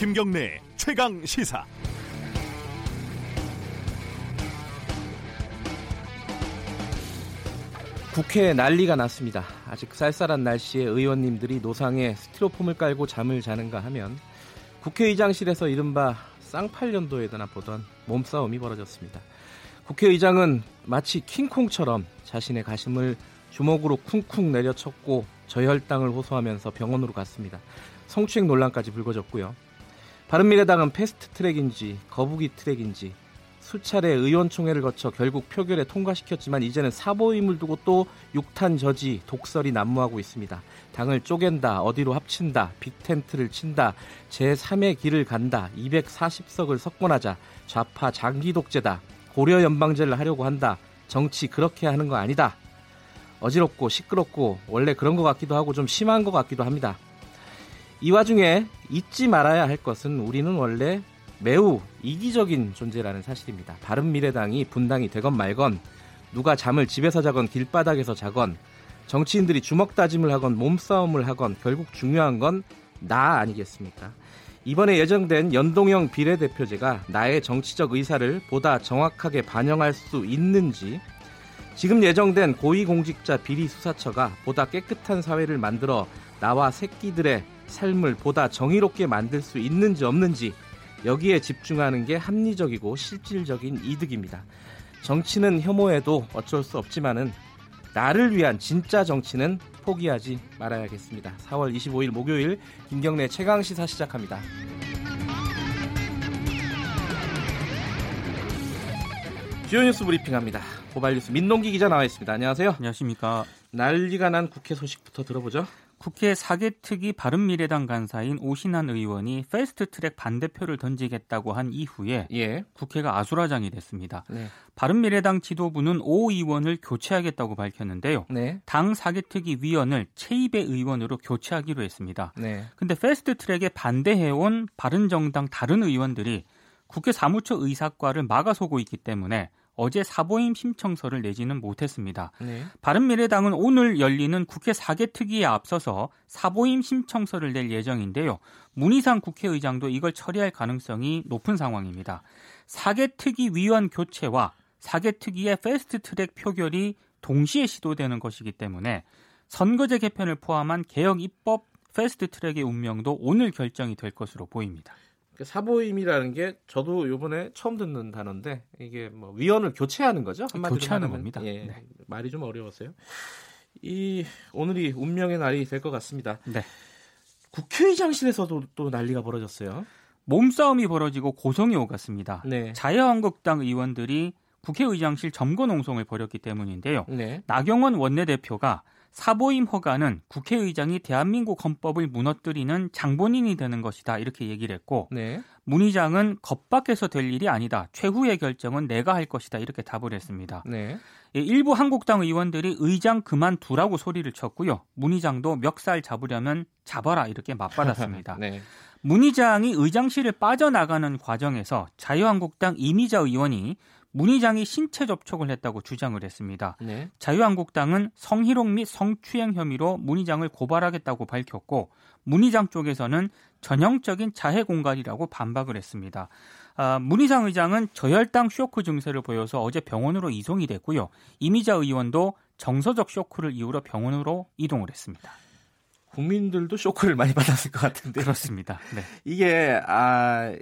김경래 최강 시사. 국회에 난리가 났습니다. 아직 쌀쌀한 날씨에 의원님들이 노상에 스티로폼을 깔고 잠을 자는가 하면 국회의장실에서 이른바 쌍팔년도에나 보던 몸싸움이 벌어졌습니다. 국회의장은 마치 킹콩처럼 자신의 가심을 주먹으로 쿵쿵 내려쳤고 저혈당을 호소하면서 병원으로 갔습니다. 성추행 논란까지 불거졌고요. 바른미래당은 패스트 트랙인지 거북이 트랙인지 수차례 의원총회를 거쳐 결국 표결에 통과시켰지만 이제는 사보임을 두고 또 육탄 저지 독설이 난무하고 있습니다. 당을 쪼갠다, 어디로 합친다, 빅텐트를 친다, 제3의 길을 간다, 240석을 석권하자, 좌파 장기 독재다, 고려 연방제를 하려고 한다, 정치 그렇게 하는 거 아니다. 어지럽고 시끄럽고 원래 그런 것 같기도 하고 좀 심한 것 같기도 합니다. 이 와중에 잊지 말아야 할 것은 우리는 원래 매우 이기적인 존재라는 사실입니다. 바른미래당이 분당이 되건 말건 누가 잠을 집에서 자건 길바닥에서 자건 정치인들이 주먹 다짐을 하건 몸싸움을 하건 결국 중요한 건 나 아니겠습니까? 이번에 예정된 연동형 비례대표제가 나의 정치적 의사를 보다 정확하게 반영할 수 있는지 지금 예정된 고위공직자 비리수사처가 보다 깨끗한 사회를 만들어 나와 새끼들의 삶을 보다 정의롭게 만들 수 있는지 없는지 여기에 집중하는 게 합리적이고 실질적인 이득입니다. 정치는 혐오해도 어쩔 수 없지만은 나를 위한 진짜 정치는 포기하지 말아야겠습니다. 4월 25일 목요일 김경래 최강 시사 시작합니다. 주요 뉴스 브리핑합니다. 고발 뉴스 민동기 기자 나와 있습니다. 안녕하세요. 안녕하십니까. 난리가 난 국회 소식부터 들어보죠. 국회 사개특위 바른미래당 간사인 오신환 의원이 패스트트랙 반대표를 던지겠다고 한 이후에 예. 국회가 아수라장이 됐습니다. 네. 바른미래당 지도부는 오 의원을 교체하겠다고 밝혔는데요. 네. 당 사개특위 위원을 최입의 의원으로 교체하기로 했습니다. 네. 근데 패스트트랙에 반대해온 바른정당 다른 의원들이 국회 사무처 의사과를 막아서고 있기 때문에 어제 사보임 신청서를 내지는 못했습니다. 네. 바른미래당은 오늘 열리는 국회 사개 특위에 앞서서 사보임 신청서를 낼 예정인데요. 문희상 국회의장도 이걸 처리할 가능성이 높은 상황입니다. 사개 특위 위원 교체와 사개 특위의 패스트트랙 표결이 동시에 시도되는 것이기 때문에 선거제 개편을 포함한 개혁 입법 패스트트랙의 운명도 오늘 결정이 될 것으로 보입니다. 그 사보임이라는 게 저도 요번에 처음 듣는 단어인데 이게 뭐 위원을 교체하는 거죠? 한마디로 교체하는. 겁니다. 예, 네. 말이 좀 어려웠어요. 이 오늘이 운명의 날이 될 것 같습니다. 네. 국회의장실에서도 또 난리가 벌어졌어요. 몸싸움이 벌어지고 고성이 오갔습니다. 네. 자유한국당 의원들이 국회의장실 점거 농성을 벌였기 때문인데요. 네. 나경원 원내대표가 사보임 허가는 국회의장이 대한민국 헌법을 무너뜨리는 장본인이 되는 것이다 이렇게 얘기를 했고 네. 문 의장은 겁밖에서 될 일이 아니다 최후의 결정은 내가 할 것이다 이렇게 답을 했습니다. 네. 예, 일부 한국당 의원들이 의장 그만두라고 소리를 쳤고요. 문 의장도 멱살 잡으려면 잡아라 이렇게 맞받았습니다. 네. 문 의장이 의장실을 빠져나가는 과정에서 자유한국당 이미자 의원이 문의장이 신체 접촉을 했다고 주장을 했습니다. 네. 자유한국당은 성희롱 및 성추행 혐의로 문의장을 고발하겠다고 밝혔고 문의장 쪽에서는 전형적인 자해 공갈이라고 반박을 했습니다. 아, 문희상 의장은 저혈당 쇼크 증세를 보여서 어제 병원으로 이송이 됐고요. 이미자 의원도 정서적 쇼크를 이유로 병원으로 이동을 했습니다. 국민들도 쇼크를 많이 받았을 것 같은데 그렇습니다. 네. 이게 아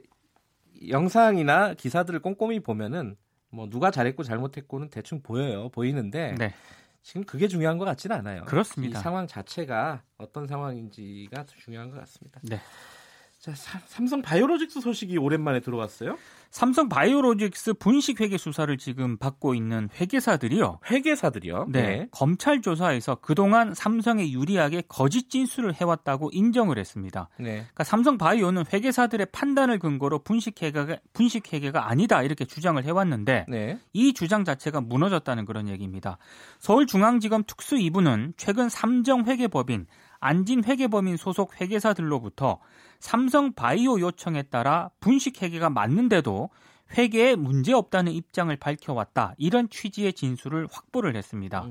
영상이나 기사들을 꼼꼼히 보면은 뭐 누가 잘했고 잘못했고는 대충 보여요. 보이는데 네. 지금 그게 중요한 것 같지는 않아요. 그렇습니다. 이 상황 자체가 어떤 상황인지가 중요한 것 같습니다. 네. 자, 삼성 바이오로직스 소식이 오랜만에 들어왔어요. 삼성 바이오로직스 분식 회계 수사를 지금 받고 있는 회계사들이요. 회계사들이요? 네. 네. 검찰 조사에서 그동안 삼성에 유리하게 거짓 진술을 해왔다고 인정을 했습니다. 네. 그러니까 삼성 바이오는 회계사들의 판단을 근거로 분식 회계가 분식 회계가 아니다 이렇게 주장을 해왔는데 네. 이 주장 자체가 무너졌다는 그런 얘기입니다. 서울중앙지검 특수 2부는 최근 삼정 회계법인 안진 회계범인 소속 회계사들로부터 삼성 바이오 요청에 따라 분식 회계가 맞는데도 회계에 문제 없다는 입장을 밝혀왔다. 이런 취지의 진술을 확보를 했습니다.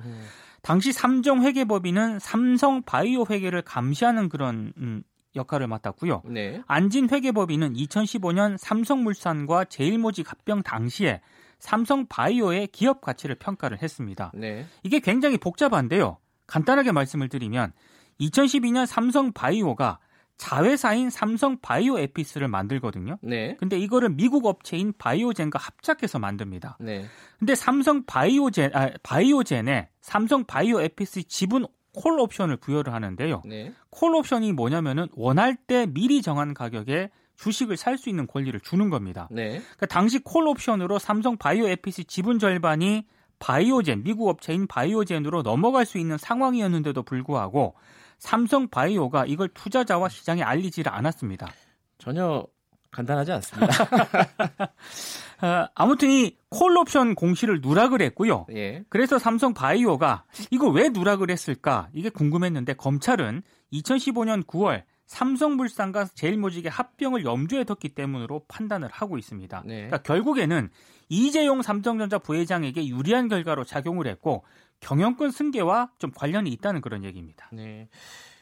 당시 삼정 회계법인은 삼성 바이오 회계를 감시하는 그런 음, 역할을 맡았고요. 네. 안진 회계법인은 2015년 삼성물산과 제일모직 합병 당시에 삼성 바이오의 기업 가치를 평가를 했습니다. 네. 이게 굉장히 복잡한데요. 간단하게 말씀을 드리면 2012년 삼성 바이오가 자회사인 삼성 바이오 에피스를 만들거든요. 네. 근데 이거를 미국 업체인 바이오젠과 합작해서 만듭니다. 네. 근데 삼성 바이오젠 아, 바이오젠에 삼성 바이오 에피스 지분 콜 옵션을 부여를 하는데요. 네. 콜 옵션이 뭐냐면은 원할 때 미리 정한 가격에 주식을 살 수 있는 권리를 주는 겁니다. 네. 그러니까 당시 콜 옵션으로 삼성 바이오 에피스 지분 절반이 바이오젠 미국 업체인 바이오젠으로 넘어갈 수 있는 상황이었는데도 불구하고 삼성 바이오가 이걸 투자자와 시장에 알리지를 않았습니다. 전혀 간단하지 않습니다. 어, 아무튼 이 콜옵션 공시를 누락을 했고요. 예. 그래서 삼성 바이오가 이거 왜 누락을 했을까 이게 궁금했는데 검찰은 2015년 9월 삼성물산과 제일모직의 합병을 염두에 뒀기 때문으로 판단을 하고 있습니다. 네. 그러니까 결국에는 이재용 삼성전자 부회장에게 유리한 결과로 작용을 했고 경영권 승계와 좀 관련이 있다는 그런 얘기입니다. 네.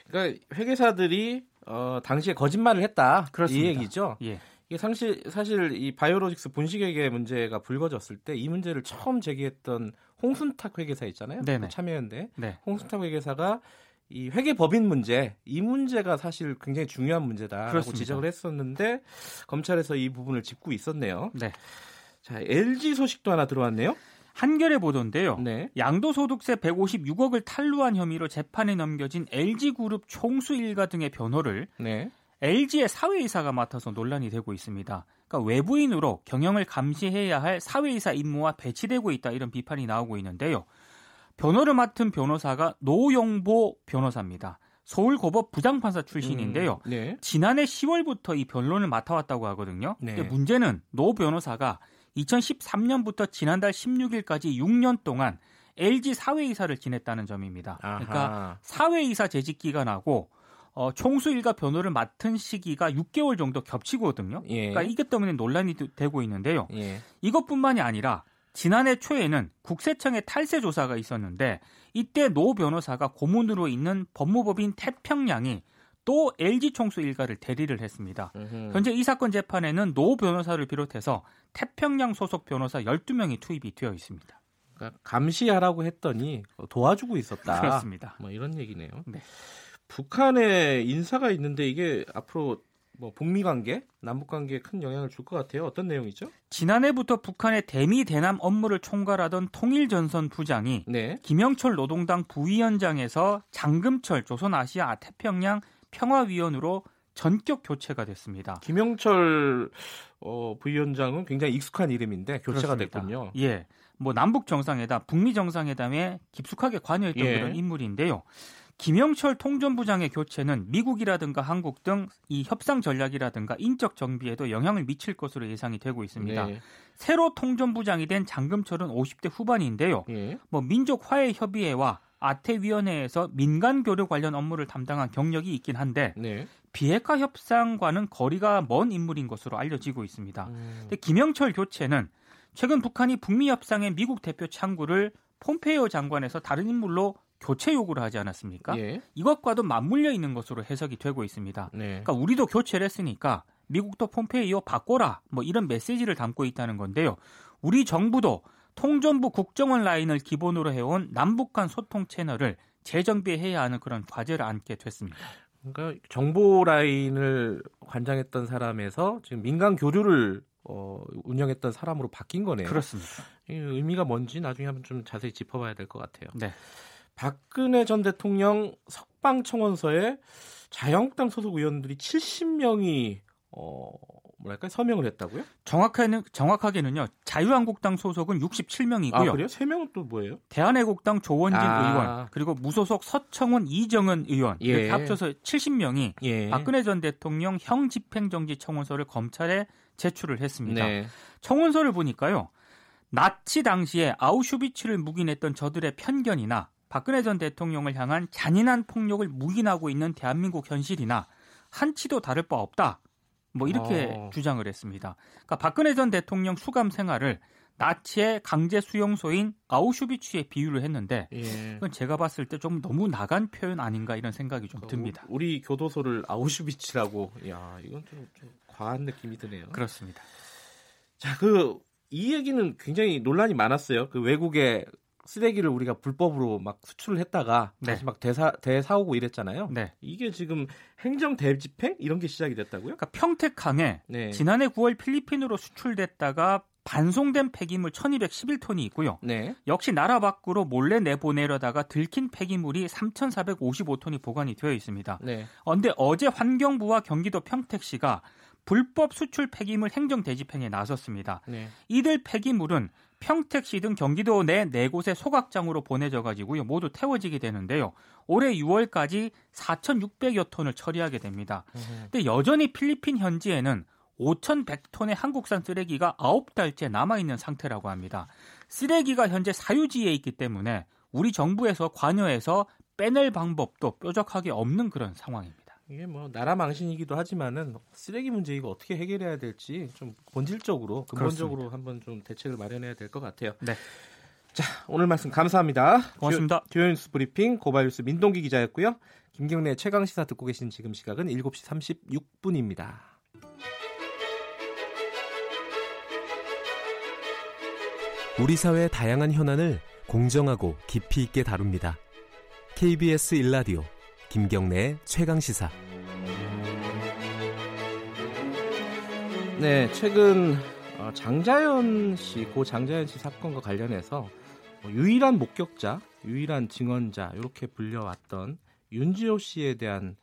그러니까 회계사들이 어, 당시에 거짓말을 했다. 그렇습니다. 이 얘기죠. 예. 이게 사실 사실 이 바이오로직스 본식회계 문제가 불거졌을 때 이 문제를 처음 제기했던 홍순탁 회계사 있잖아요. 네네. 참여연대. 네. 홍순탁 회계사가 이 회계 법인 문제 이 문제가 사실 굉장히 중요한 문제다라고 그렇습니다. 지적을 했었는데 검찰에서 이 부분을 짚고 있었네요. 네. 자, LG 소식도 하나 들어왔네요. 한겨레 보도인데요. 네. 양도소득세 156억을 탈루한 혐의로 재판에 넘겨진 LG그룹 총수 일가 등의 변호를 네. LG의 사회이사가 맡아서 논란이 되고 있습니다. 그러니까 외부인으로 경영을 감시해야 할 사회이사 임무와 배치되고 있다 이런 비판이 나오고 있는데요. 변호를 맡은 변호사가 노영보 변호사입니다. 서울고법 부장판사 출신인데요. 음, 네. 지난해 10월부터 이 변론을 맡아왔다고 하거든요. 네. 근데 문제는 노 변호사가 2013년부터 지난달 16일까지 6년 동안 LG 사외이사를 지냈다는 점입니다. 아하. 그러니까 사외이사 재직 기간하고 어, 총수 일가 변호를 맡은 시기가 6개월 정도 겹치거든요. 예. 그러니까 이것 때문에 논란이 되고 있는데요. 예. 이것뿐만이 아니라 지난해 초에는 국세청의 탈세 조사가 있었는데 이때 노 변호사가 고문으로 있는 법무법인 태평양이 또 LG 총수 일가를 대리를 했습니다. 으흠. 현재 이 사건 재판에는 노 변호사를 비롯해서 태평양 소속 변호사 12명이 투입이 되어 있습니다. 그러니까 감시하라고 했더니 도와주고 있었다. 그렇습니다. 뭐 이런 얘기네요. 네. 북한에 인사가 있는데 이게 앞으로 뭐 북미 관계, 남북 관계에 큰 영향을 줄 것 같아요. 어떤 내용이죠? 지난해부터 북한의 대미 대남 업무를 총괄하던 통일전선 부장이 네. 김영철 노동당 부위원장에서 장금철 조선아시아 태평양 평화위원으로 전격 교체가 됐습니다. 김영철 어, 부위원장은 굉장히 익숙한 이름인데 교체가 그렇습니다. 됐군요. 예. 뭐 남북 정상회담, 북미 정상회담에 깊숙하게 관여했던 예. 그런 인물인데요. 김영철 통전부장의 교체는 미국이라든가 한국 등 이 협상 전략이라든가 인적 정비에도 영향을 미칠 것으로 예상이 되고 있습니다. 네. 새로 통전부장이 된 장금철은 50대 후반인데요. 네. 뭐 민족 화해 협의회와 아태위원회에서 민간 교류 관련 업무를 담당한 경력이 있긴 한데 네. 비핵화 협상과는 거리가 먼 인물인 것으로 알려지고 있습니다. 음. 근데 김영철 교체는 최근 북한이 북미 협상의 미국 대표 창구를 폼페이오 장관에서 다른 인물로 교체 요구를 하지 않았습니까? 예. 이것과도 맞물려 있는 것으로 해석이 되고 있습니다. 네. 그러니까 우리도 교체를 했으니까 미국도 폼페이오 바꿔라 뭐 이런 메시지를 담고 있다는 건데요. 우리 정부도 통전부 국정원 라인을 기본으로 해온 남북한 소통 채널을 재정비해야 하는 그런 과제를 안게 됐습니다. 그러니까 정보 라인을 관장했던 사람에서 지금 민간 교류를 어, 운영했던 사람으로 바뀐 거네요. 그렇습니다. 의미가 뭔지 나중에 한번 좀 자세히 짚어봐야 될 것 같아요. 네. 박근혜 전 대통령 석방청원서에 자유한국당 소속 의원들이 70명이 어, 뭐랄까 서명을 했다고요? 정확하게는 정확하게는요. 자유한국당 소속은 67명이고요. 아, 그래요? 3명은 또 뭐예요? 대한애국당 조원진 아. 의원 그리고 무소속 서청원 이정은 의원 예. 이렇게 합쳐서 70명이 예. 박근혜 전 대통령 형 집행정지 청원서를 검찰에 제출을 했습니다. 네. 청원서를 보니까요. 나치 당시에 아우슈비츠를 묵인했던 저들의 편견이나 박근혜 전 대통령을 향한 잔인한 폭력을 묵인하고 있는 대한민국 현실이나 한치도 다를 바 없다. 뭐 이렇게 어. 주장을 했습니다. 그러니까 박근혜 전 대통령 수감 생활을 나치의 강제 수용소인 아우슈비츠에 비유를 했는데 예. 그건 제가 봤을 때 좀 너무 나간 표현 아닌가 이런 생각이 좀그 듭니다. 우리 교도소를 아우슈비츠라고 야 이건 좀, 좀 과한 느낌이 드네요. 그렇습니다. 자, 그 이 얘기는 굉장히 논란이 많았어요. 그 외국에 쓰레기를 우리가 불법으로 막 수출을 했다가 네. 다시 막 대사 대사오고 이랬잖아요. 네. 이게 지금 행정 대집행 이런 게 시작이 됐다고요? 그러니까 평택항에 네. 지난해 9월 필리핀으로 수출됐다가 반송된 폐기물 1211톤이 있고요. 네. 역시 나라 밖으로 몰래 내보내려다가 들킨 폐기물이 3455톤이 보관이 되어 있습니다. 네. 그런데 어제 환경부와 경기도 평택시가 불법 수출 폐기물 행정 대집행에 나섰습니다. 네. 이들 폐기물은 평택시 등 경기도 내 네 곳의 소각장으로 보내져 가지고요. 모두 태워지게 되는데요. 올해 6월까지 4,600여 톤을 처리하게 됩니다. 근데 여전히 필리핀 현지에는 5,100톤의 한국산 쓰레기가 9달째 남아 있는 상태라고 합니다. 쓰레기가 현재 사유지에 있기 때문에 우리 정부에서 관여해서 빼낼 방법도 뾰족하게 없는 그런 상황입니다. 이게 뭐 나라 망신이기도 하지만은 쓰레기 문제 이거 어떻게 해결해야 될지 좀 본질적으로 근본적으로 그렇습니다. 한번 좀 대책을 마련해야 될 것 같아요. 네. 자 오늘 말씀 감사합니다. 고맙습니다. 교연뉴스 브리핑 고발뉴스 민동기 기자였고요. 김경래 최강 시사 듣고 계신 지금 시각은 7시 36분입니다. 우리 사회의 다양한 현안을 공정하고 깊이 있게 다룹니다. KBS 일라디오 김경래 최강 시사. 네, 최근 어, 장자연 씨, 고 장자연 씨 사건과 관련해서 뭐 유일한 목격자, 유일한 증언자 이렇게 불려왔던 윤지호 씨에 대한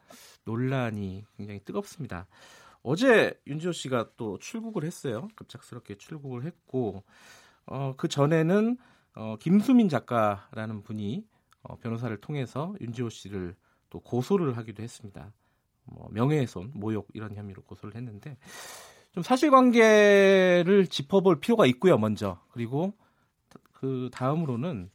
논란이 굉장히 뜨겁습니다. 어제 윤지호 씨가 또 출국을 했어요. 급작스럽게 출국을 했고 어, 그 전에는 어, 김수민 작가라는 분이 어, 변호사를 통해서 윤지호 씨를 또 고소를 하기도 했습니다. 뭐 명예훼손, 모욕 이런 혐의로 고소를 했는데 좀 사실관계를 짚어볼 필요가 있고요. 먼저 그리고 그 다음으로는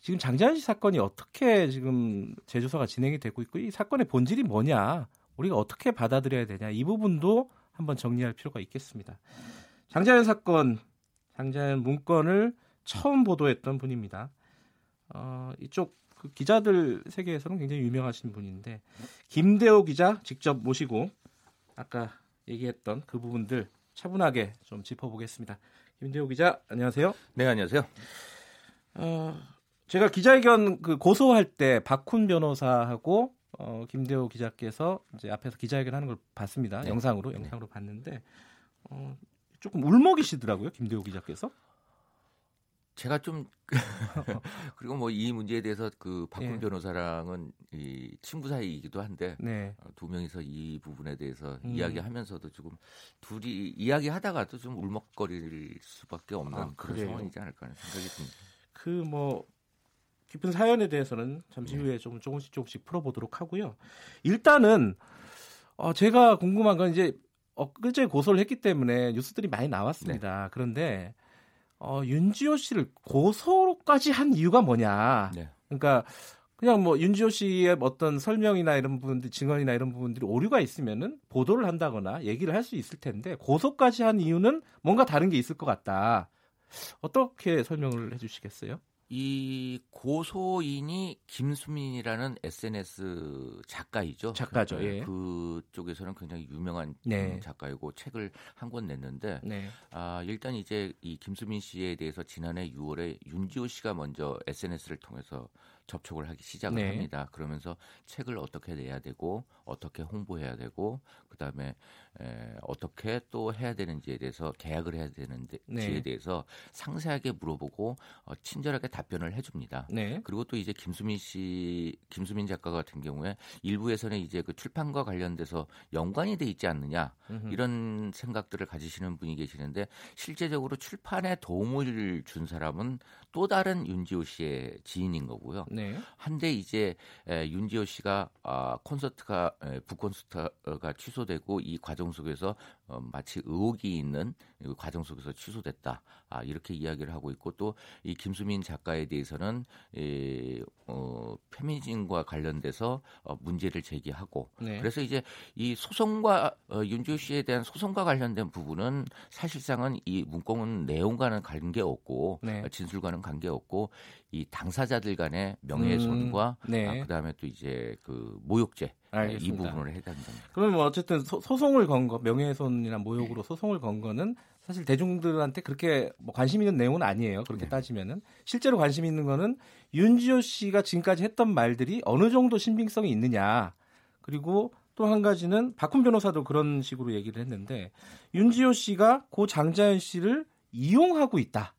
지금 장자연 씨 사건이 어떻게 지금 재조사가 진행이 되고 있고 이 사건의 본질이 뭐냐 우리가 어떻게 받아들여야 되냐 이 부분도 한번 정리할 필요가 있겠습니다. 장자연 사건, 장자연 문건을 처음 보도했던 분입니다. 어, 이쪽 그 기자들 세계에서는 굉장히 유명하신 분인데 김대호 기자 직접 모시고 아까 얘기했던 그 부분들 차분하게 좀 짚어보겠습니다. 김대호 기자 안녕하세요. 네 안녕하세요. 어, 제가 기자회견 그 고소할 때 박훈 변호사하고 어, 김대호 기자께서 이제 앞에서 기자회견 하는 걸 봤습니다. 네. 영상으로 영상으로 봤는데 어, 조금 울먹이시더라고요 김대호 기자께서. 제가 좀 그리고 뭐 이 문제에 대해서 그 박훈 예. 변호사랑은 이 친구 사이이기도 한데 네. 어, 두 명이서 이 부분에 대해서 음. 이야기하면서도 조금 둘이 이야기하다가도 좀 울먹거릴 수밖에 없는 아, 그런 상황이지 않을까 하는 생각이 듭니다. 그 뭐 깊은 사연에 대해서는 잠시 네. 후에 좀 조금씩 조금씩 풀어보도록 하고요. 일단은 어, 제가 궁금한 건 이제 엊그제 고소를 했기 때문에 뉴스들이 많이 나왔습니다. 네. 그런데 어, 윤지호 씨를 고소까지 한 이유가 뭐냐. 네. 그러니까 그냥 뭐 윤지호 씨의 어떤 설명이나 이런 부분들 증언이나 이런 부분들이 오류가 있으면은 보도를 한다거나 얘기를 할 수 있을 텐데 고소까지 한 이유는 뭔가 다른 게 있을 것 같다. 어떻게 설명을 해주시겠어요? 이 고소인이 김수민이라는 SNS 작가이죠. 작가죠. 그, 예. 그쪽에서는 굉장히 유명한 네. 작가이고 책을 한 권 냈는데 네. 아, 일단 이제 이 김수민 씨에 대해서 지난해 6월에 윤지호 씨가 먼저 SNS를 통해서 접촉을 하기 시작을 네. 합니다. 그러면서 책을 어떻게 내야 되고 어떻게 홍보해야 되고 그다음에 에, 어떻게 또 해야 되는지에 대해서 계약을 해야 되는지에 네. 대해서 상세하게 물어보고 어, 친절하게 답변을 해줍니다. 네. 그리고 또 이제 김수민 씨, 김수민 작가 같은 경우에 일부에서는 이제 그 출판과 관련돼서 연관이 돼 있지 않느냐 음흠. 이런 생각들을 가지시는 분이 계시는데 실제적으로 출판에 도움을 준 사람은 또 다른 윤지호 씨의 지인인 거고요. 네. 한데 이제 에, 윤지호 씨가 아, 콘서트가 에, 북콘서트가 취소되고 이 과정 속에서 어, 마치 의혹이 있는 과정 속에서 취소됐다. 아, 이렇게 이야기를 하고 있고 또 이 김수민 작가에 대해서는 이, 어, 페미니즘과 관련돼서 어, 문제를 제기하고 네. 그래서 이제 이 소송과 어, 윤지호 씨에 대한 소송과 관련된 부분은 사실상은 이 문건 내용과는 관계 없고 네. 진술과는 관계 없고 이 당사자들 간의 명예훼손과 음, 네. 아, 그다음에 또 이제 그 모욕죄 알겠습니다. 이 부분을 해당됩니다. 그러면 뭐 어쨌든 소, 송을 건 거, 명예훼손이나 모욕으로 소송을 건 거는 사실 대중들한테 그렇게 뭐 관심 있는 내용은 아니에요. 그렇게 네. 따지면은 실제로 관심 있는 거는 윤지호 씨가 지금까지 했던 말들이 어느 정도 신빙성이 있느냐. 그리고 또 한 가지는 박훈 변호사도 그런 식으로 얘기를 했는데 윤지호 씨가 고 장자연 씨를 이용하고 있다.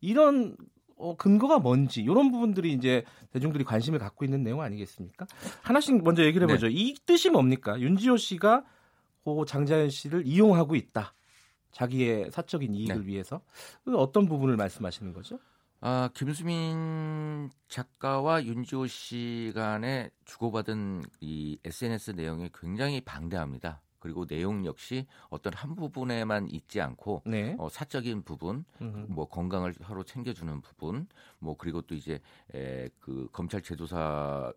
이런 어, 근거가 뭔지 이런 부분들이 이제 대중들이 관심을 갖고 있는 내용 아니겠습니까? 하나씩 먼저 얘기를 해보죠. 네. 이 뜻이 뭡니까? 윤지호 씨가 고 장자연 씨를 이용하고 있다. 자기의 사적인 이익을 네. 위해서 어떤 부분을 말씀하시는 거죠? 아, 김수민 작가와 윤지호 씨 간에 주고받은 이 SNS 내용이 굉장히 방대합니다. 그리고 내용 역시 어떤 한 부분에만 있지 않고 네. 어, 사적인 부분, 음흠. 뭐 건강을 서로 챙겨주는 부분, 뭐 그리고 또 이제 에, 그 검찰 제도사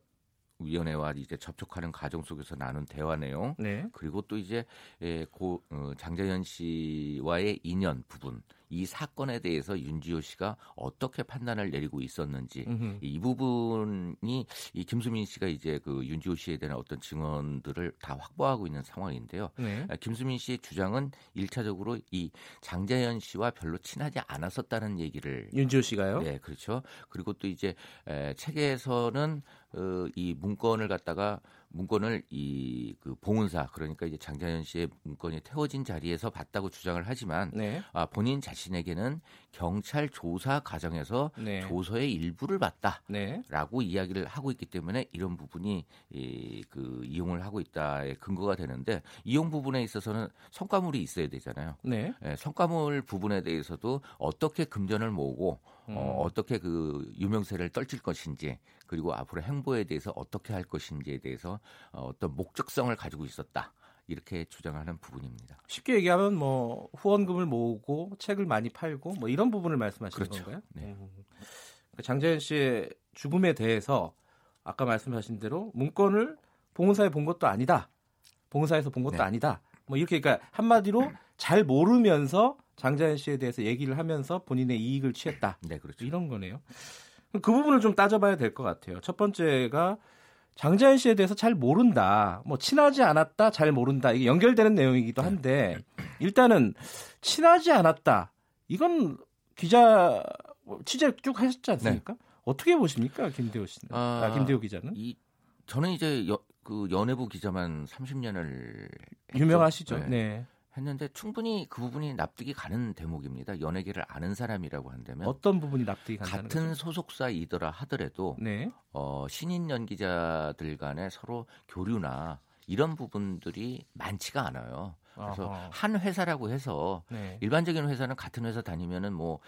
위원회와 이제 접촉하는 과정 속에서 나눈 대화 내용, 네. 그리고 또 이제 에, 고 어, 장자연 씨와의 인연 부분, 이 사건에 대해서 윤지호 씨가 어떻게 판단을 내리고 있었는지 음흠. 이 부분이 이 김수민 씨가 이제 그 윤지호 씨에 대한 어떤 증언들을 다 확보하고 있는 상황인데요. 네. 아, 김수민 씨의 주장은 일차적으로 이 장자연 씨와 별로 친하지 않았었다는 얘기를 윤지호 씨가요? 네, 그렇죠. 그리고 또 이제 에, 책에서는 어, 이 문건을 갖다가 문건을 이 그 봉은사 그러니까 이제 장자연 씨의 문건이 태워진 자리에서 봤다고 주장을 하지만 네. 아, 본인 자신에게는 경찰 조사 과정에서 네. 조서의 일부를 봤다라고 네. 이야기를 하고 있기 때문에 이런 부분이 이, 그 이용을 하고 있다의 근거가 되는데 이용 부분에 있어서는 성과물이 있어야 되잖아요. 네. 예, 성과물 부분에 대해서도 어떻게 금전을 모으고 어, 음. 어, 어떻게 그 유명세를 떨칠 것인지 그리고 앞으로 행보에 대해서 어떻게 할 것인지에 대해서 어, 어떤 목적성을 가지고 있었다. 이렇게 주장하는 부분입니다. 쉽게 얘기하면 뭐 후원금을 모으고 책을 많이 팔고 뭐 이런 부분을 말씀하시는 그렇죠. 건가요? 네. 음. 그 장재현 씨의 죽음에 대해서 아까 말씀하신 대로 문건을 봉사에 본 것도 아니다. 봉사에서 본 것도 네. 아니다. 뭐 이렇게 그러니까 한마디로 잘 모르면서 장자연 씨에 대해서 얘기를 하면서 본인의 이익을 취했다. 네, 그렇죠. 이런 거네요. 그 부분을 좀 따져봐야 될 것 같아요. 첫 번째가 장자연 씨에 대해서 잘 모른다. 뭐 친하지 않았다, 잘 모른다. 이게 연결되는 내용이기도 한데 일단은 친하지 않았다. 이건 기자 취재 쭉 하셨지 않습니까? 네. 어떻게 보십니까, 김대호 씨는? 아, 아 김대호 기자는? 이, 저는 이제 여, 그 연예부 기자만 30년을 유명하시죠. 네. 네. 했는데 충분히 그 부분이 납득이 가는 대목입니다. 연예계를 아는 사람이라고 한다면 어떤 부분이 납득이 가는 같은 거죠? 소속사이더라 하더라도 네. 어, 신인 연기자들 간에 서로 교류나 이런 부분들이 많지가 않아요. 그래서 어허. 한 회사라고 해서 네. 일반적인 회사는 같은 회사 다니면은 뭐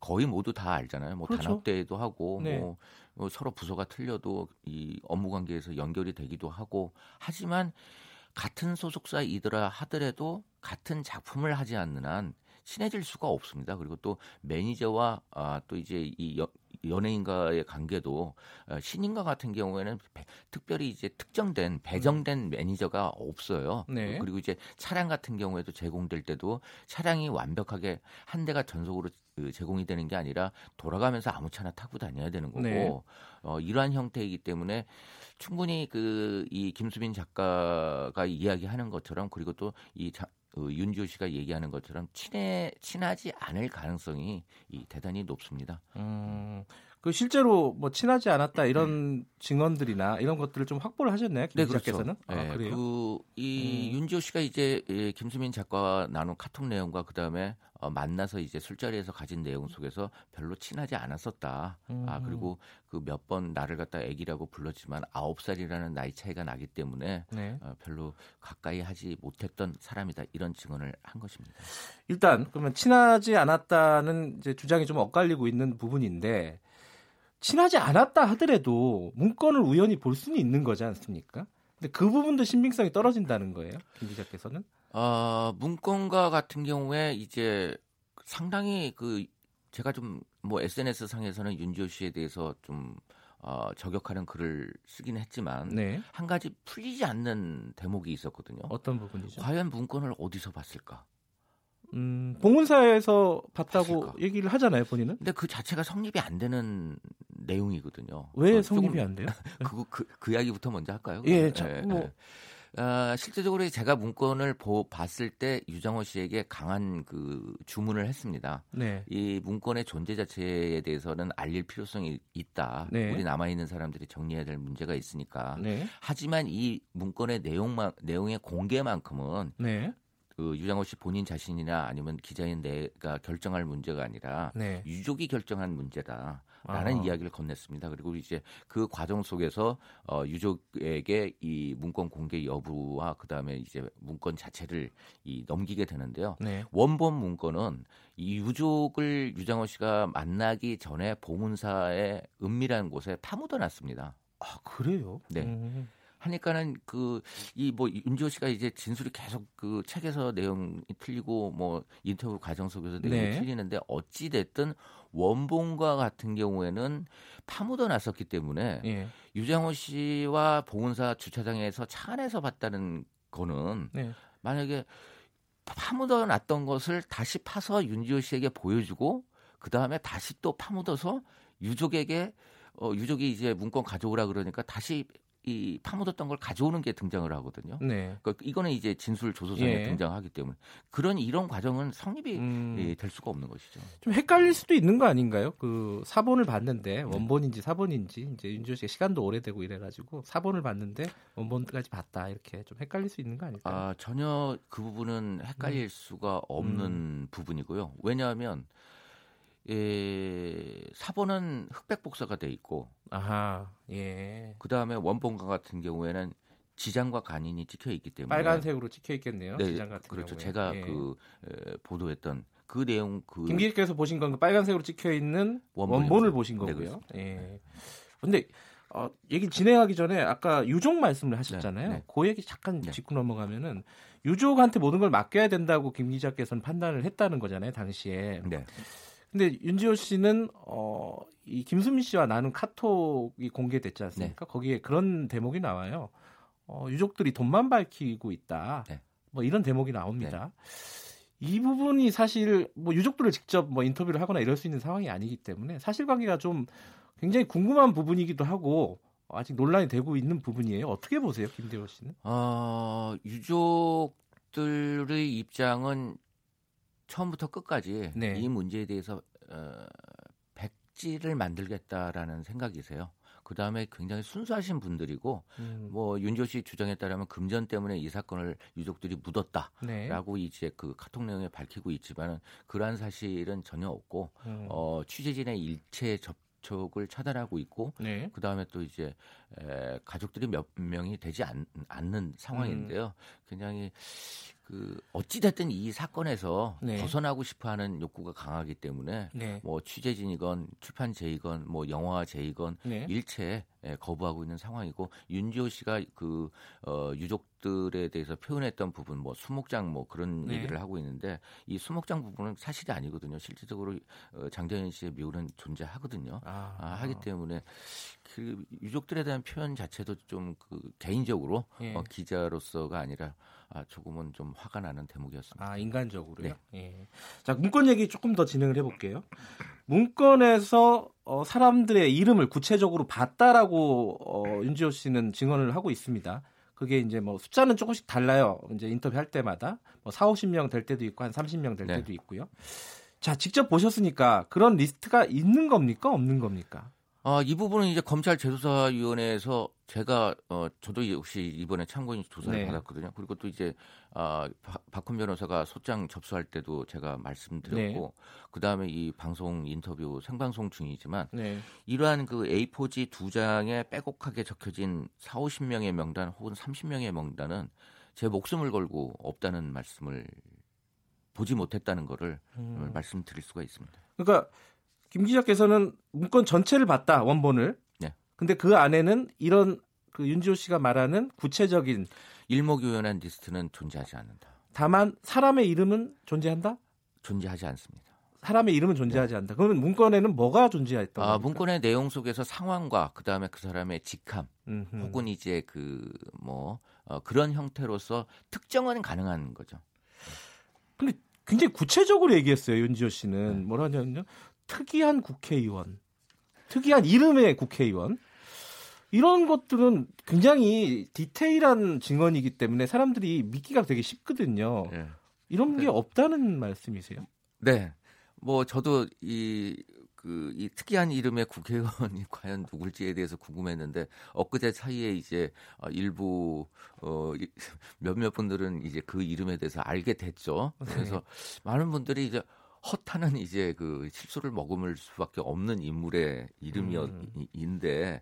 거의 모두 다 알잖아요. 뭐 그렇죠. 단합대회도 하고 네. 뭐, 뭐 서로 부서가 틀려도 이 업무 관계에서 연결이 되기도 하고 하지만 같은 소속사이더라 하더라도 같은 작품을 하지 않는 한 친해질 수가 없습니다. 그리고 또 매니저와 아, 또 이제 이 여, 연예인과의 관계도 어, 신인과 같은 경우에는 배, 특별히 이제 특정된 배정된 매니저가 없어요. 네. 그리고 이제 차량 같은 경우에도 제공될 때도 차량이 완벽하게 한 대가 전속으로 그 제공이 되는 게 아니라 돌아가면서 아무 차나 타고 다녀야 되는 거고 네. 어, 이러한 형태이기 때문에 충분히 그 이 김수빈 작가가 이야기하는 것처럼 그리고 또 이 그 윤지호 씨가 얘기하는 것처럼 친해 친하지 않을 가능성이 이 대단히 높습니다. 음, 그 실제로 뭐 친하지 않았다 이런 증언들이나 이런 것들을 좀 확보를 하셨나요? 김 네, 기자께서는? 그렇죠. 아, 네? 그이 음. 윤지호 씨가 이제 김수민 작가와 나눈 카톡 내용과 그 다음에 어, 만나서 이제 술자리에서 가진 내용 속에서 별로 친하지 않았었다. 음. 아 그리고 그 몇 번 나를 갖다 애기라고 불렀지만 아홉 살이라는 나이 차이가 나기 때문에 네. 어, 별로 가까이 하지 못했던 사람이다 이런 증언을 한 것입니다. 일단 그러면 친하지 않았다는 이제 주장이 좀 엇갈리고 있는 부분인데 친하지 않았다 하더라도 문건을 우연히 볼 수는 있는 거지 않습니까? 근데 그 부분도 신빙성이 떨어진다는 거예요, 김 기자께서는? 어, 문건과 같은 경우에 이제 상당히 그 제가 좀 뭐 SNS 상에서는 윤지호 씨에 대해서 좀 어, 저격하는 글을 쓰긴 했지만 네. 한 가지 풀리지 않는 대목이 있었거든요. 어떤 부분이죠? 과연 문건을 어디서 봤을까? 음, 봉은사에서 봤다고 봤을까? 얘기를 하잖아요, 본인은. 근데 그 자체가 성립이 안 되는 내용이거든요. 왜 성립이 안 돼요? 그, 그, 그 이야기부터 먼저 할까요? 예, 자, 예, 뭐. 예. 어, 실제적으로 제가 문건을 보, 봤을 때 유정호 씨에게 강한 그 주문을 했습니다. 네. 이 문건의 존재 자체에 대해서는 알릴 필요성이 있다. 네. 우리 남아 있는 사람들이 정리해야 될 문제가 있으니까. 네. 하지만 이 문건의 내용만 내용의 공개만큼은 네. 그 유장호 씨 본인 자신이나 아니면 기자인 내가 결정할 문제가 아니라 네. 유족이 결정한 문제다. 라는 아. 이야기를 건넸습니다. 그리고 이제 그 과정 속에서 어, 유족에게 이 문건 공개 여부와 그 다음에 이제 문건 자체를 이 넘기게 되는데요. 네. 원본 문건은 이 유족을 유장호 씨가 만나기 전에 봉은사의 은밀한 곳에 파묻어 놨습니다. 아, 그래요? 네. 음. 하니까는 그 이 뭐 윤지호 씨가 이제 진술이 계속 그 책에서 내용이 틀리고 뭐 인터뷰 과정 속에서 내용이 네. 틀리는데 어찌 됐든 원본과 같은 경우에는 파묻어 놨었기 때문에 예. 유장호 씨와 봉은사 주차장에서 차 안에서 봤다는 거는 네. 만약에 파묻어 놨던 것을 다시 파서 윤지호 씨에게 보여주고 그 다음에 다시 또 파묻어서 유족에게 어, 유족이 이제 문건 가져오라 그러니까 다시 이 파묻었던 걸 가져오는 게 등장을 하거든요. 네. 그러니까 이거는 이제 진술 조서상에 예. 등장하기 때문에 그런 이런 과정은 성립이 음. 예, 될 수가 없는 것이죠. 좀 헷갈릴 수도 있는 거 아닌가요? 그 사본을 봤는데 네. 원본인지 사본인지 이제 윤지호 씨가 시간도 오래되고 이래가지고 사본을 봤는데 원본까지 봤다 이렇게 좀 헷갈릴 수 있는 거 아닐까요? 아 전혀 그 부분은 헷갈릴 음. 수가 없는 음. 부분이고요. 왜냐하면 예, 사본은 흑백 복사가 돼 있고, 아하, 예. 그 다음에 원본과 같은 경우에는 지장과 간인이 찍혀 있기 때문에 빨간색으로 찍혀 있겠네요. 네, 지장 같은 그렇죠. 경우에. 제가 예. 그 에, 보도했던 그 내용 그 김기식께서 보신 건 그 빨간색으로 찍혀 있는 원본을 보신 네, 거고요. 네, 예. 근데 어, 얘기 진행하기 전에 아까 유족 말씀을 하셨잖아요. 네, 네. 그 얘기 잠깐 네. 짚고 넘어가면은 유족한테 모든 걸 맡겨야 된다고 김 기자께서는 판단을 했다는 거잖아요, 당시에. 네. 근데 윤지호 씨는 어, 이 김수민 씨와 나눈 카톡이 공개됐지 않습니까? 네. 거기에 그런 대목이 나와요. 어, 유족들이 돈만 밝히고 있다. 네. 뭐 이런 대목이 나옵니다. 네. 이 부분이 사실 뭐 유족들을 직접 뭐 인터뷰를 하거나 이럴 수 있는 상황이 아니기 때문에 사실관계가 좀 굉장히 궁금한 부분이기도 하고 아직 논란이 되고 있는 부분이에요. 어떻게 보세요, 김대호 씨는? 어, 유족들의 입장은 처음부터 끝까지 네. 이 문제에 대해서 어, 백지를 만들겠다라는 생각이세요. 그 다음에 굉장히 순수하신 분들이고, 음. 뭐, 윤조 씨 주장에 따르면 금전 때문에 이 사건을 유족들이 묻었다라고 네. 이제 그 카톡 내용에 밝히고 있지만은 그러한 사실은 전혀 없고, 음. 어, 취재진의 일체 접, 접촉을 차단하고 있고 네. 그 다음에 또 이제 에, 가족들이 몇 명이 되지 않, 는 상황인데요. 음. 굉장히 그 어찌 됐든 이 사건에서 네. 벗어나고 싶어하는 욕구가 강하기 때문에 네. 뭐 취재진이건 출판제이건 뭐 영화제이건 네. 일체 예, 거부하고 있는 상황이고 윤지호 씨가 그 어, 유족 들에 대해서 표현했던 부분 뭐 수목장 뭐 그런 네. 얘기를 하고 있는데 이 수목장 부분은 사실이 아니거든요. 실질적으로 어, 장대현 씨의 묘는 존재하거든요. 아, 아, 하기 때문에 그 유족들에 대한 표현 자체도 좀 그 개인적으로 예. 어, 기자로서가 아니라 아, 조금은 좀 화가 나는 대목이었습니다. 아 인간적으로요. 네. 예. 자 문건 얘기 조금 더 진행을 해볼게요. 문건에서 어, 사람들의 이름을 구체적으로 봤다라고 어, 윤지호 씨는 증언을 하고 있습니다. 그게 이제 뭐 숫자는 조금씩 달라요. 이제 인터뷰 할 때마다 뭐 4, 50명 될 때도 있고 한 30명 될 네. 때도 있고요. 자, 직접 보셨으니까 그런 리스트가 있는 겁니까? 없는 겁니까? 아, 이 부분은 이제 검찰 제조사위원회에서 제가 어 저도 역시 이번에 참고인 조사를 네. 받았거든요. 그리고 또 이제 아 박훈 변호사가 소장 접수할 때도 제가 말씀드렸고 네. 그다음에 이 방송 인터뷰 생방송 중이지만 네. 이러한 그 A4지 두 장에 빼곡하게 적혀진 4, 50명의 명단 혹은 30명의 명단은 제 목숨을 걸고 없다는 말씀을 보지 못했다는 거를 음. 말씀드릴 수가 있습니다. 그러니까 김 기자께서는 문건 전체를 봤다 원본을. 네. 근데 그 안에는 이런 그 윤지호 씨가 말하는 구체적인 일목요연한 리스트는 존재하지 않는다. 다만 사람의 이름은 존재한다? 존재하지 않습니다. 사람의 이름은 존재하지 않는다. 그러면 문건에는 뭐가 존재했다? 아, 문건의 내용 속에서 상황과 그 다음에 그 사람의 직함 음흠. 혹은 이제 그뭐 어, 그런 형태로서 특정은 가능한 거죠. 근데 굉장히 구체적으로 얘기했어요 윤지호 씨는 네. 뭐라냐면요 특이한 국회의원, 특이한 이름의 국회의원 이런 것들은 굉장히 디테일한 증언이기 때문에 사람들이 믿기가 되게 쉽거든요. 네. 이런 게 네. 없다는 말씀이세요? 네. 뭐 저도 이 그, 이 특이한 이름의 국회의원이 과연 누굴지에 대해서 궁금했는데, 엊그제 사이에 이제 어, 일부, 어, 몇몇 분들은 이제 그 이름에 대해서 알게 됐죠. 그래서 네. 많은 분들이 이제 허탄은 이제 그 실수를 머금을 수밖에 없는 인물의 이름이었인데, 음.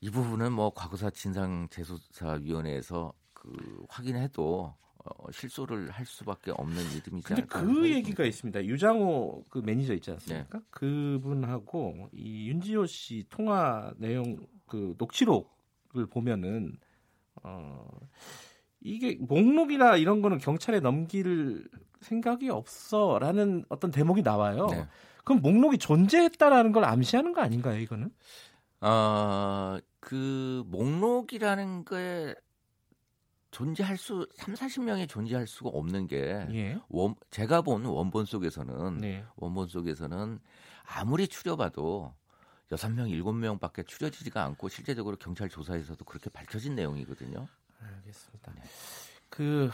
이 부분은 뭐 과거사 진상 재수사위원회에서 그 확인해도 어, 실소를 할 수밖에 없는 이름이지 근데 그 얘기가 있습니다. 유장호 그 매니저 있지 않습니까? 네. 그분하고 이 윤지호 씨 통화 내용 그 녹취록을 보면은 어 이게 목록이나 이런 거는 경찰에 넘길 생각이 없어라는 어떤 대목이 나와요. 네. 그럼 목록이 존재했다라는 걸 암시하는 거 아닌가요, 이거는? 아, 그 목록이라는 게 존재할 수 3, 40명이 존재할 수가 없는 게 예. 원, 제가 본 원본 속에서는 네. 원본 속에서는 아무리 추려봐도 6명, 7명밖에 추려지지가 않고 실제적으로 경찰 조사에서도 그렇게 밝혀진 내용이거든요. 알겠습니다. 네. 그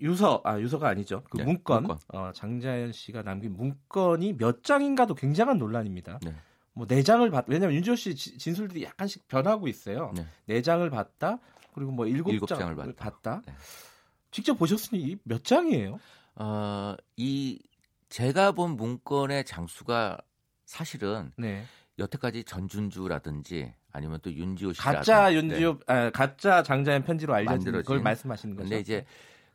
유서 아 유서가 아니죠. 그 네, 문건, 문건. 어, 장자연 씨가 남긴 문건이 몇 장인가도 굉장한 논란입니다. 네. 뭐네 장을 봤 왜냐면 윤지호 씨 진술들이 약간씩 변하고 있어요. 네, 네 장을 봤다. 그리고 뭐 일곱, 장을 봤다. 봤다. 네. 직접 보셨으니 몇 장이에요? 어, 이 제가 본 문건의 장수가 사실은 네. 여태까지 전준주라든지 아니면 또 윤지호 씨 가짜 윤지호 네. 아, 가짜 장자연 편지로 알려진 걸 말씀하시는 거죠. 근데 이제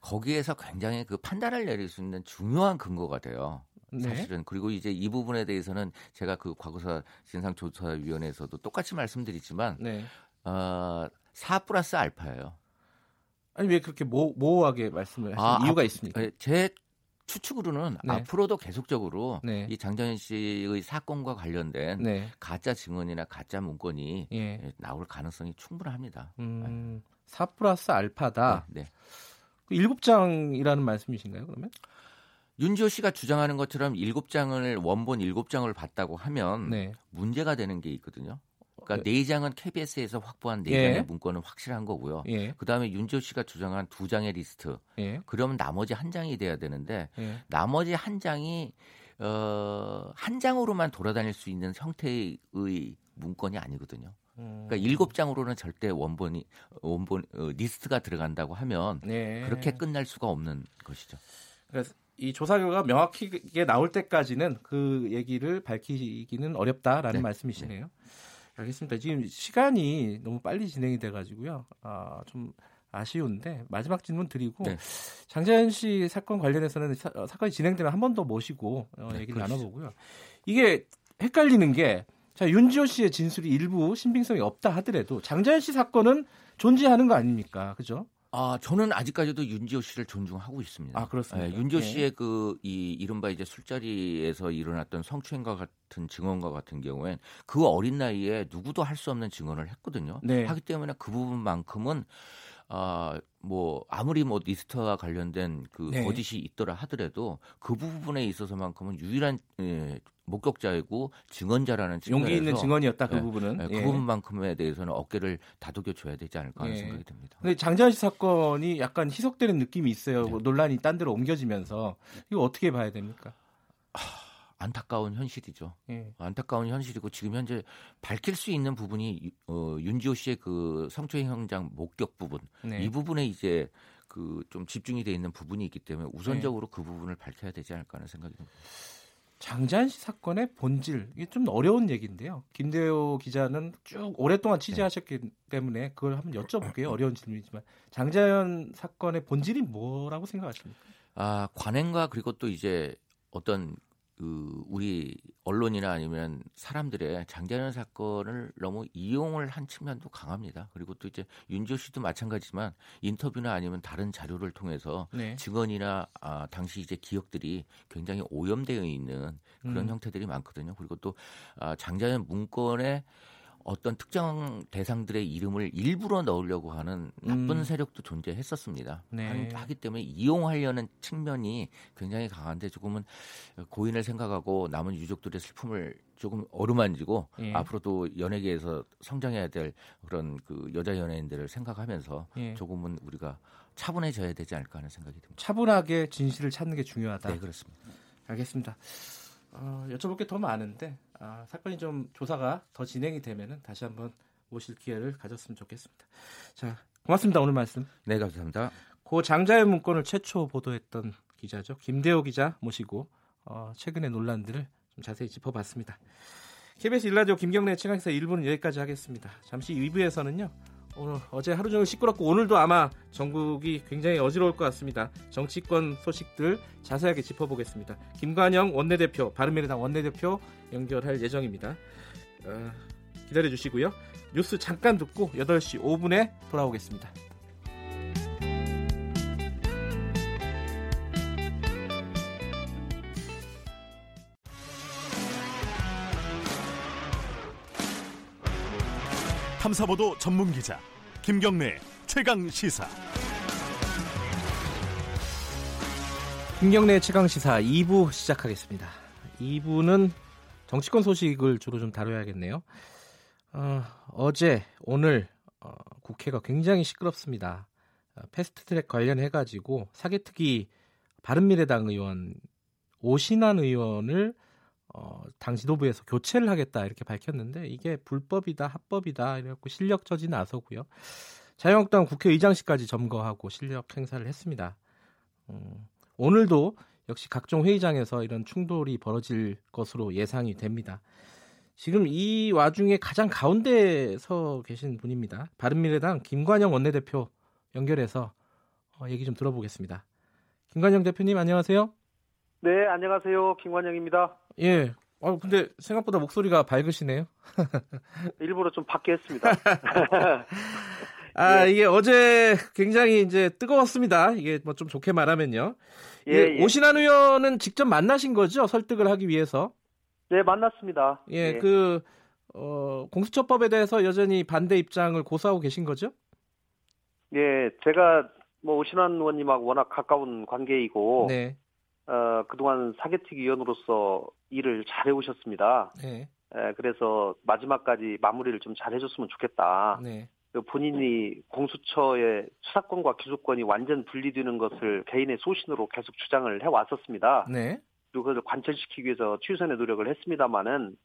거기에서 굉장히 그 판단을 내릴 수 있는 중요한 근거가 돼요. 네. 사실은 그리고 이제 이 부분에 대해서는 제가 그 과거사 진상조사위원회에서도 똑같이 말씀드리지만 네. 어, 4 플러스 알파예요. 아니 왜 그렇게 모, 모호하게 말씀을 하시는 아, 이유가 있습니까? 제 추측으로는 네. 앞으로도 계속적으로 네. 이 장자연 씨의 사건과 관련된 네. 가짜 증언이나 가짜 문건이 예. 예 나올 가능성이 충분합니다. 음, 4 플러스 알파다. 네. 그 일곱 장이라는 말씀이신가요? 그러면? 윤지호 씨가 주장하는 것처럼 일곱 장을 원본 일곱 장을 봤다고 하면 네. 문제가 되는 게 있거든요. 그러니까 네. 장은 KBS에서 확보한 네 장의 예. 문건은 확실한 거고요. 예. 그다음에 윤지호 씨가 주장한 두 장의 리스트. 예. 그러면 나머지 한 장이 돼야 되는데 예. 나머지 한 장이 어, 한 장으로만 돌아다닐 수 있는 형태의 문건이 아니거든요. 그러니까 음. 일곱 장으로는 절대 원본이 원본 어, 리스트가 들어간다고 하면 네. 그렇게 끝날 수가 없는 것이죠. 그래서 이 조사 결과가 명확하게 나올 때까지는 그 얘기를 밝히기는 어렵다라는 네. 말씀이시네요. 네. 알겠습니다. 지금 시간이 너무 빨리 진행이 돼가지고요. 아, 좀 아쉬운데 마지막 질문 드리고 네. 장자연 씨 사건 관련해서는 사, 어, 건이 진행되면 한 번 더 모시고 어, 네, 얘기를 그러시죠. 나눠보고요. 이게 헷갈리는 게 자, 윤지호 씨의 진술이 일부 신빙성이 없다 하더라도 장자연 씨 사건은 존재하는 거 아닙니까? 그죠? 아, 저는 아직까지도 윤지호 씨를 존중하고 있습니다. 아, 그렇습니다. 네, 윤지호 네. 씨의 그, 이, 이른바 이제 술자리에서 일어났던 성추행과 같은 증언과 같은 경우엔 그 어린 나이에 누구도 할 수 없는 증언을 했거든요. 네. 하기 때문에 그 부분만큼은 아, 뭐 아무리 뭐 리스트와 관련된 그 네. 거짓이 있더라 하더라도 그 부분에 있어서만큼은 유일한 예, 목격자이고 증언자라는 용기 있는 증언이었다 그 네, 부분은 네, 그 예. 부분만큼에 대해서는 어깨를 다독여 줘야 되지 않을까 하는 예. 생각이 듭니다. 근데 장자연 씨 사건이 약간 희석되는 느낌이 있어요. 네. 논란이 딴 데로 옮겨지면서 이거 어떻게 봐야 됩니까? 안타까운 현실이죠. 예. 안타까운 현실이고 지금 현재 밝힐 수 있는 부분이 어, 윤지호 씨의 그 성추행 현장 목격 부분 네. 이 부분에 이제 그 좀 집중이 돼 있는 부분이 있기 때문에 우선적으로 네. 그 부분을 밝혀야 되지 않을까 하는 생각이 듭니다. 장자연 씨 사건의 본질 이게 좀 어려운 얘기인데요. 김대호 기자는 쭉 오랫동안 취재하셨기 네. 때문에 그걸 한번 여쭤볼게요. 어려운 질문이지만 장자연 사건의 본질이 뭐라고 생각하십니까? 아 관행과 그리고 또 이제 어떤 그 우리 언론이나 아니면 사람들의 장자연 사건을 너무 이용을 한 측면도 강합니다. 그리고 또 이제 윤지호 씨도 마찬가지지만 인터뷰나 아니면 다른 자료를 통해서 네. 증언이나 아, 당시 이제 기억들이 굉장히 오염되어 있는 그런 음. 형태들이 많거든요. 그리고 또 아, 장자연 문건에 어떤 특정 대상들의 이름을 일부러 넣으려고 하는 나쁜 음. 세력도 존재했었습니다. 네. 하기 때문에 이용하려는 측면이 굉장히 강한데 조금은 고인을 생각하고 남은 유족들의 슬픔을 조금 어루만지고 예. 앞으로도 연예계에서 성장해야 될 그런 그 여자 연예인들을 생각하면서 예. 조금은 우리가 차분해져야 되지 않을까 하는 생각이 듭니다. 차분하게 진실을 찾는 게 중요하다. 네, 그렇습니다. 알겠습니다. 어, 여쭤볼 게 더 많은데 아, 사건이 좀 조사가 더 진행이 되면은 다시 한번 모실 기회를 가졌으면 좋겠습니다. 자, 고맙습니다. 오늘 말씀. 네, 감사합니다. 고 장자의 문건을 최초 보도했던 기자죠. 김대호 기자 모시고 어, 최근의 논란들을 좀 자세히 짚어봤습니다. KBS 일라디오 김경래 최강사 1부는 여기까지 하겠습니다. 잠시 2부에서는요. 오늘 어제 하루 종일 시끄럽고 오늘도 아마 전국이 굉장히 어지러울 것 같습니다. 정치권 소식들 자세하게 짚어보겠습니다. 김관영 원내대표, 바른미래당 원내대표 연결할 예정입니다. 어, 기다려 주시고요. 뉴스 잠깐 듣고 8시 5분에 돌아오겠습니다. 탐사보도 전문 기자 김경래 최강 시사. 김경래 최강 시사 2부 시작하겠습니다. 2부는 정치권 소식을 주로 좀 다뤄야겠네요. 어, 제 오늘 어, 국회가 굉장히 시끄럽습니다. 어, 패스트트랙 관련해 가지고 사개특위 바른미래당 의원 오신환 의원을 어, 당 지도부에서 교체를 하겠다 이렇게 밝혔는데 이게 불법이다 합법이다 이래갖고 실력 저지 나서고요. 자유한국당 국회의장실까지 점거하고 실력 행사를 했습니다. 음, 오늘도 역시 각종 회의장에서 이런 충돌이 벌어질 것으로 예상이 됩니다. 지금 이 와중에 가장 가운데 서 계신 분입니다. 바른미래당 김관영 원내대표 연결해서 어, 얘기 좀 들어보겠습니다. 김관영 대표님 안녕하세요. 네, 안녕하세요. 김관영입니다. 예. 아 근데 생각보다 목소리가 밝으시네요. 일부러 좀 밖에 했습니다. 아, 예. 이게 어제 굉장히 이제 뜨거웠습니다. 이게 뭐 좀 좋게 말하면요. 예, 예. 오신환 의원은 직접 만나신 거죠? 설득을 하기 위해서. 네, 만났습니다. 예, 예. 그 어, 공수처법에 대해서 여전히 반대 입장을 고수하고 계신 거죠? 예, 제가 뭐 오신환 의원님하고 워낙 가까운 관계이고 네. 어, 그동안 사개특위 위원으로서 일을 잘 해오셨습니다. 네. 에, 그래서 마지막까지 마무리를 좀 잘 해줬으면 좋겠다. 네. 그 본인이 공수처의 수사권과 기소권이 완전 분리되는 것을 개인의 소신으로 계속 주장을 해왔었습니다. 네. 그리고 그것을 관철시키기 위해서 최선의 노력을 했습니다마는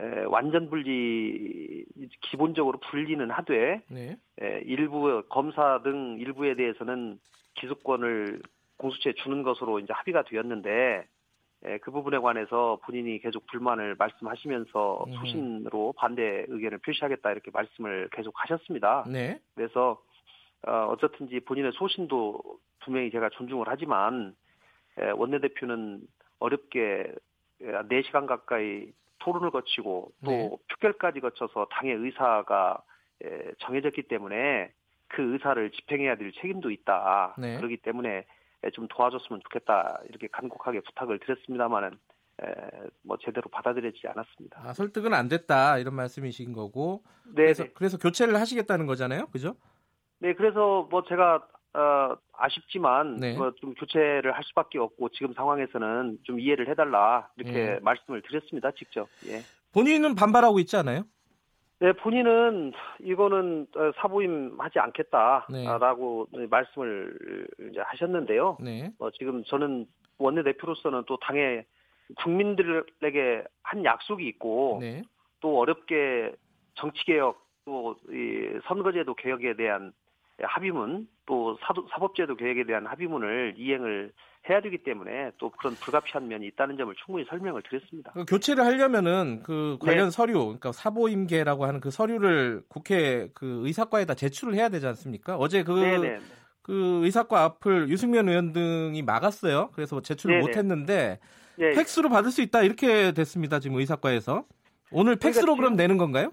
에, 완전 분리 기본적으로 분리는 하되 네. 에, 일부 검사 등 일부에 대해서는 기소권을 공수처에 주는 것으로 이제 합의가 되었는데 예, 그 부분에 관해서 본인이 계속 불만을 말씀하시면서 음. 소신으로 반대 의견을 표시하겠다 이렇게 말씀을 계속 하셨습니다. 네. 그래서 어, 어쨌든지 본인의 소신도 분명히 제가 존중을 하지만 예, 원내대표는 어렵게 4시간 예, 가까이 토론을 거치고 또 네. 표결까지 거쳐서 당의 의사가 예, 정해졌기 때문에 그 의사를 집행해야 될 책임도 있다. 네. 그렇기 때문에 예, 좀 도와줬으면 좋겠다 이렇게 간곡하게 부탁을 드렸습니다만은 에, 뭐 제대로 받아들여지지 않았습니다. 아, 설득은 안 됐다 이런 말씀이신 거고. 네. 그래서 네. 그래서 교체를 하시겠다는 거잖아요, 그죠? 네, 그래서 뭐 제가 어, 아쉽지만 네. 뭐 좀 교체를 할 수밖에 없고 지금 상황에서는 좀 이해를 해달라 이렇게 네. 말씀을 드렸습니다, 직접. 예. 본인은 반발하고 있지 않아요? 네, 본인은 이거는 어, 사부임하지 않겠다라고 네. 말씀을 이제 하셨는데요. 네. 어, 지금 저는 원내 대표로서는 또 당의 국민들에게 한 약속이 있고 네. 또 어렵게 정치 개혁 또 이 선거제도 개혁에 대한 합의문 또 사법제도 개혁에 대한 합의문을 이행을 해야 되기 때문에 또 그런 불가피한 면이 있다는 점을 충분히 설명을 드렸습니다. 그 교체를 하려면은 그 관련 네. 서류, 그러니까 사보임계라고 하는 그 서류를 국회 그 의사과에다 제출을 해야 되지 않습니까? 어제 그, 네네. 네, 네. 그 의사과 앞을 유승면 의원 등이 막았어요. 그래서 제출을 네네. 못했는데 예, 팩스로 받을 수 있다 이렇게 됐습니다. 지금 의사과에서 오늘 그러니까 팩스로 그러니까 그럼 내는 건가요?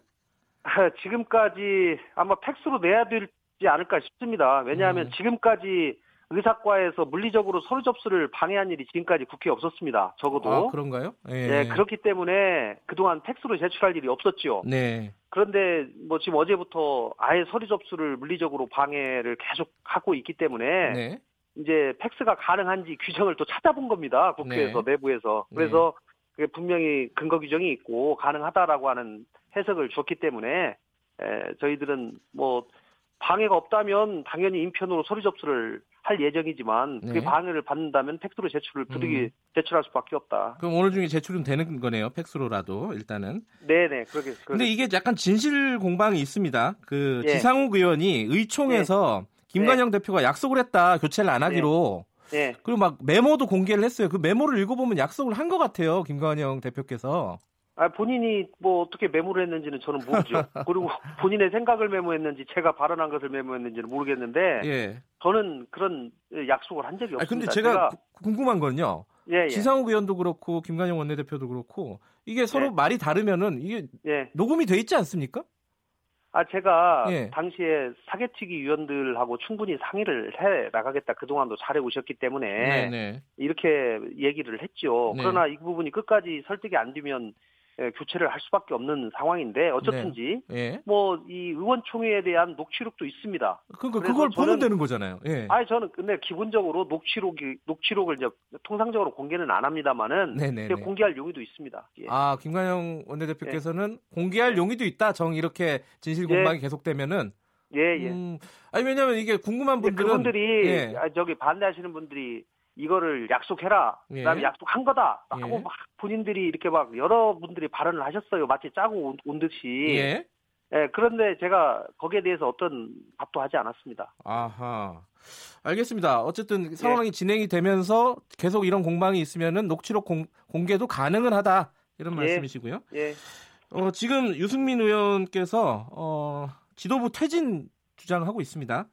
지금까지 아마 팩스로 내야 되지 않을까 싶습니다. 왜냐하면 음. 지금까지 의사과에서 물리적으로 서류 접수를 방해한 일이 지금까지 국회에 없었습니다. 적어도. 아, 그런가요? 예. 네, 그렇기 때문에 그동안 팩스로 제출할 일이 없었지요. 네. 그런데 뭐 지금 어제부터 아예 서류 접수를 물리적으로 방해를 계속 하고 있기 때문에 네. 이제 팩스가 가능한지 규정을 또 찾아본 겁니다. 국회에서 네. 내부에서. 그래서 네. 분명히 근거 규정이 있고 가능하다라고 하는 해석을 줬기 때문에 에, 저희들은 뭐 방해가 없다면 당연히 인편으로 서류 접수를 할 예정이지만 네. 그 방해를 받는다면 팩스로 제출을 부득이 음. 제출할 수밖에 없다. 그럼 오늘 중에 제출은 되는 거네요. 팩스로라도 일단은. 네네 그렇게. 근데 이게 약간 진실 공방이 있습니다. 그 예. 지상욱 의원이 의총에서 네. 김관영 네. 대표가 약속을 했다 교체를 안 하기로. 네. 네. 그리고 막 메모도 공개를 했어요. 그 메모를 읽어보면 약속을 한 것 같아요. 김관영 대표께서. 아, 본인이 뭐 어떻게 메모를 했는지는 저는 모르죠. 그리고 본인의 생각을 메모했는지 제가 발언한 것을 메모했는지는 모르겠는데 예. 저는 그런 약속을 한 적이 없습니다. 아 근데 제가, 제가... 궁금한 건요. 예, 예. 지상욱 의원도 그렇고 김관영 원내대표도 그렇고 이게 서로 예. 말이 다르면은 이게 예. 녹음이 돼 있지 않습니까? 아 제가 예. 당시에 사개특위 위원들하고 충분히 상의를 해 나가겠다 그 동안도 잘해 오셨기 때문에 네네. 네. 이렇게 얘기를 했죠. 네. 그러나 이 부분이 끝까지 설득이 안 되면 예, 교체를 할 수밖에 없는 상황인데 어쨌든지 네. 예. 뭐이 의원총회에 대한 녹취록도 있습니다. 그러니까 그걸 보면 되는 거잖아요. 예. 아니 저는 근데 기본적으로 녹취록이 녹취록을 이제 통상적으로 공개는 안 합니다만은 공개할 용의도 있습니다. 예. 아 김관영 원내대표께서는 예. 공개할 용의도 있다. 정 이렇게 진실 공방이 예. 계속되면은 예, 예. 음, 아니 왜냐면 이게 궁금한 분들은 그분들이 예. 아, 저기 반대하시는 분들이 이거를 약속해라. 예. 그다음에 약속한 거다. 하고 예. 막 본인들이 이렇게 막 여러분들이 발언을 하셨어요. 마치 짜고 온, 온 듯이. 예. 예. 그런데 제가 거기에 대해서 어떤 답도 하지 않았습니다. 아하. 알겠습니다. 어쨌든 예. 상황이 진행이 되면서 계속 이런 공방이 있으면은 녹취록 공, 공개도 가능은 하다. 이런 예. 말씀이시고요. 예. 어, 지금 유승민 의원께서 어, 지도부 퇴진 주장하고 있습니다.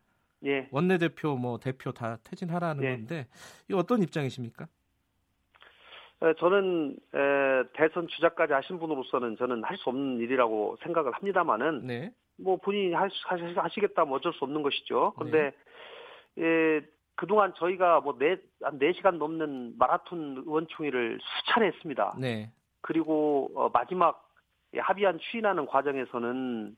예. 원내대표 뭐 대표 다 퇴진하라는 예. 건데 이 어떤 입장이십니까? 저는 대선 주자까지 하신 분으로서는 저는 할 수 없는 일이라고 생각을 합니다만은 네. 뭐 본인이 하시겠다 면 어쩔 수 없는 것이죠. 그런데 네. 예, 그동안 저희가 뭐한 4시간 넘는 마라톤 의원총회를 수차례 했습니다. 네. 그리고 어, 마지막 합의안 추인하는 과정에서는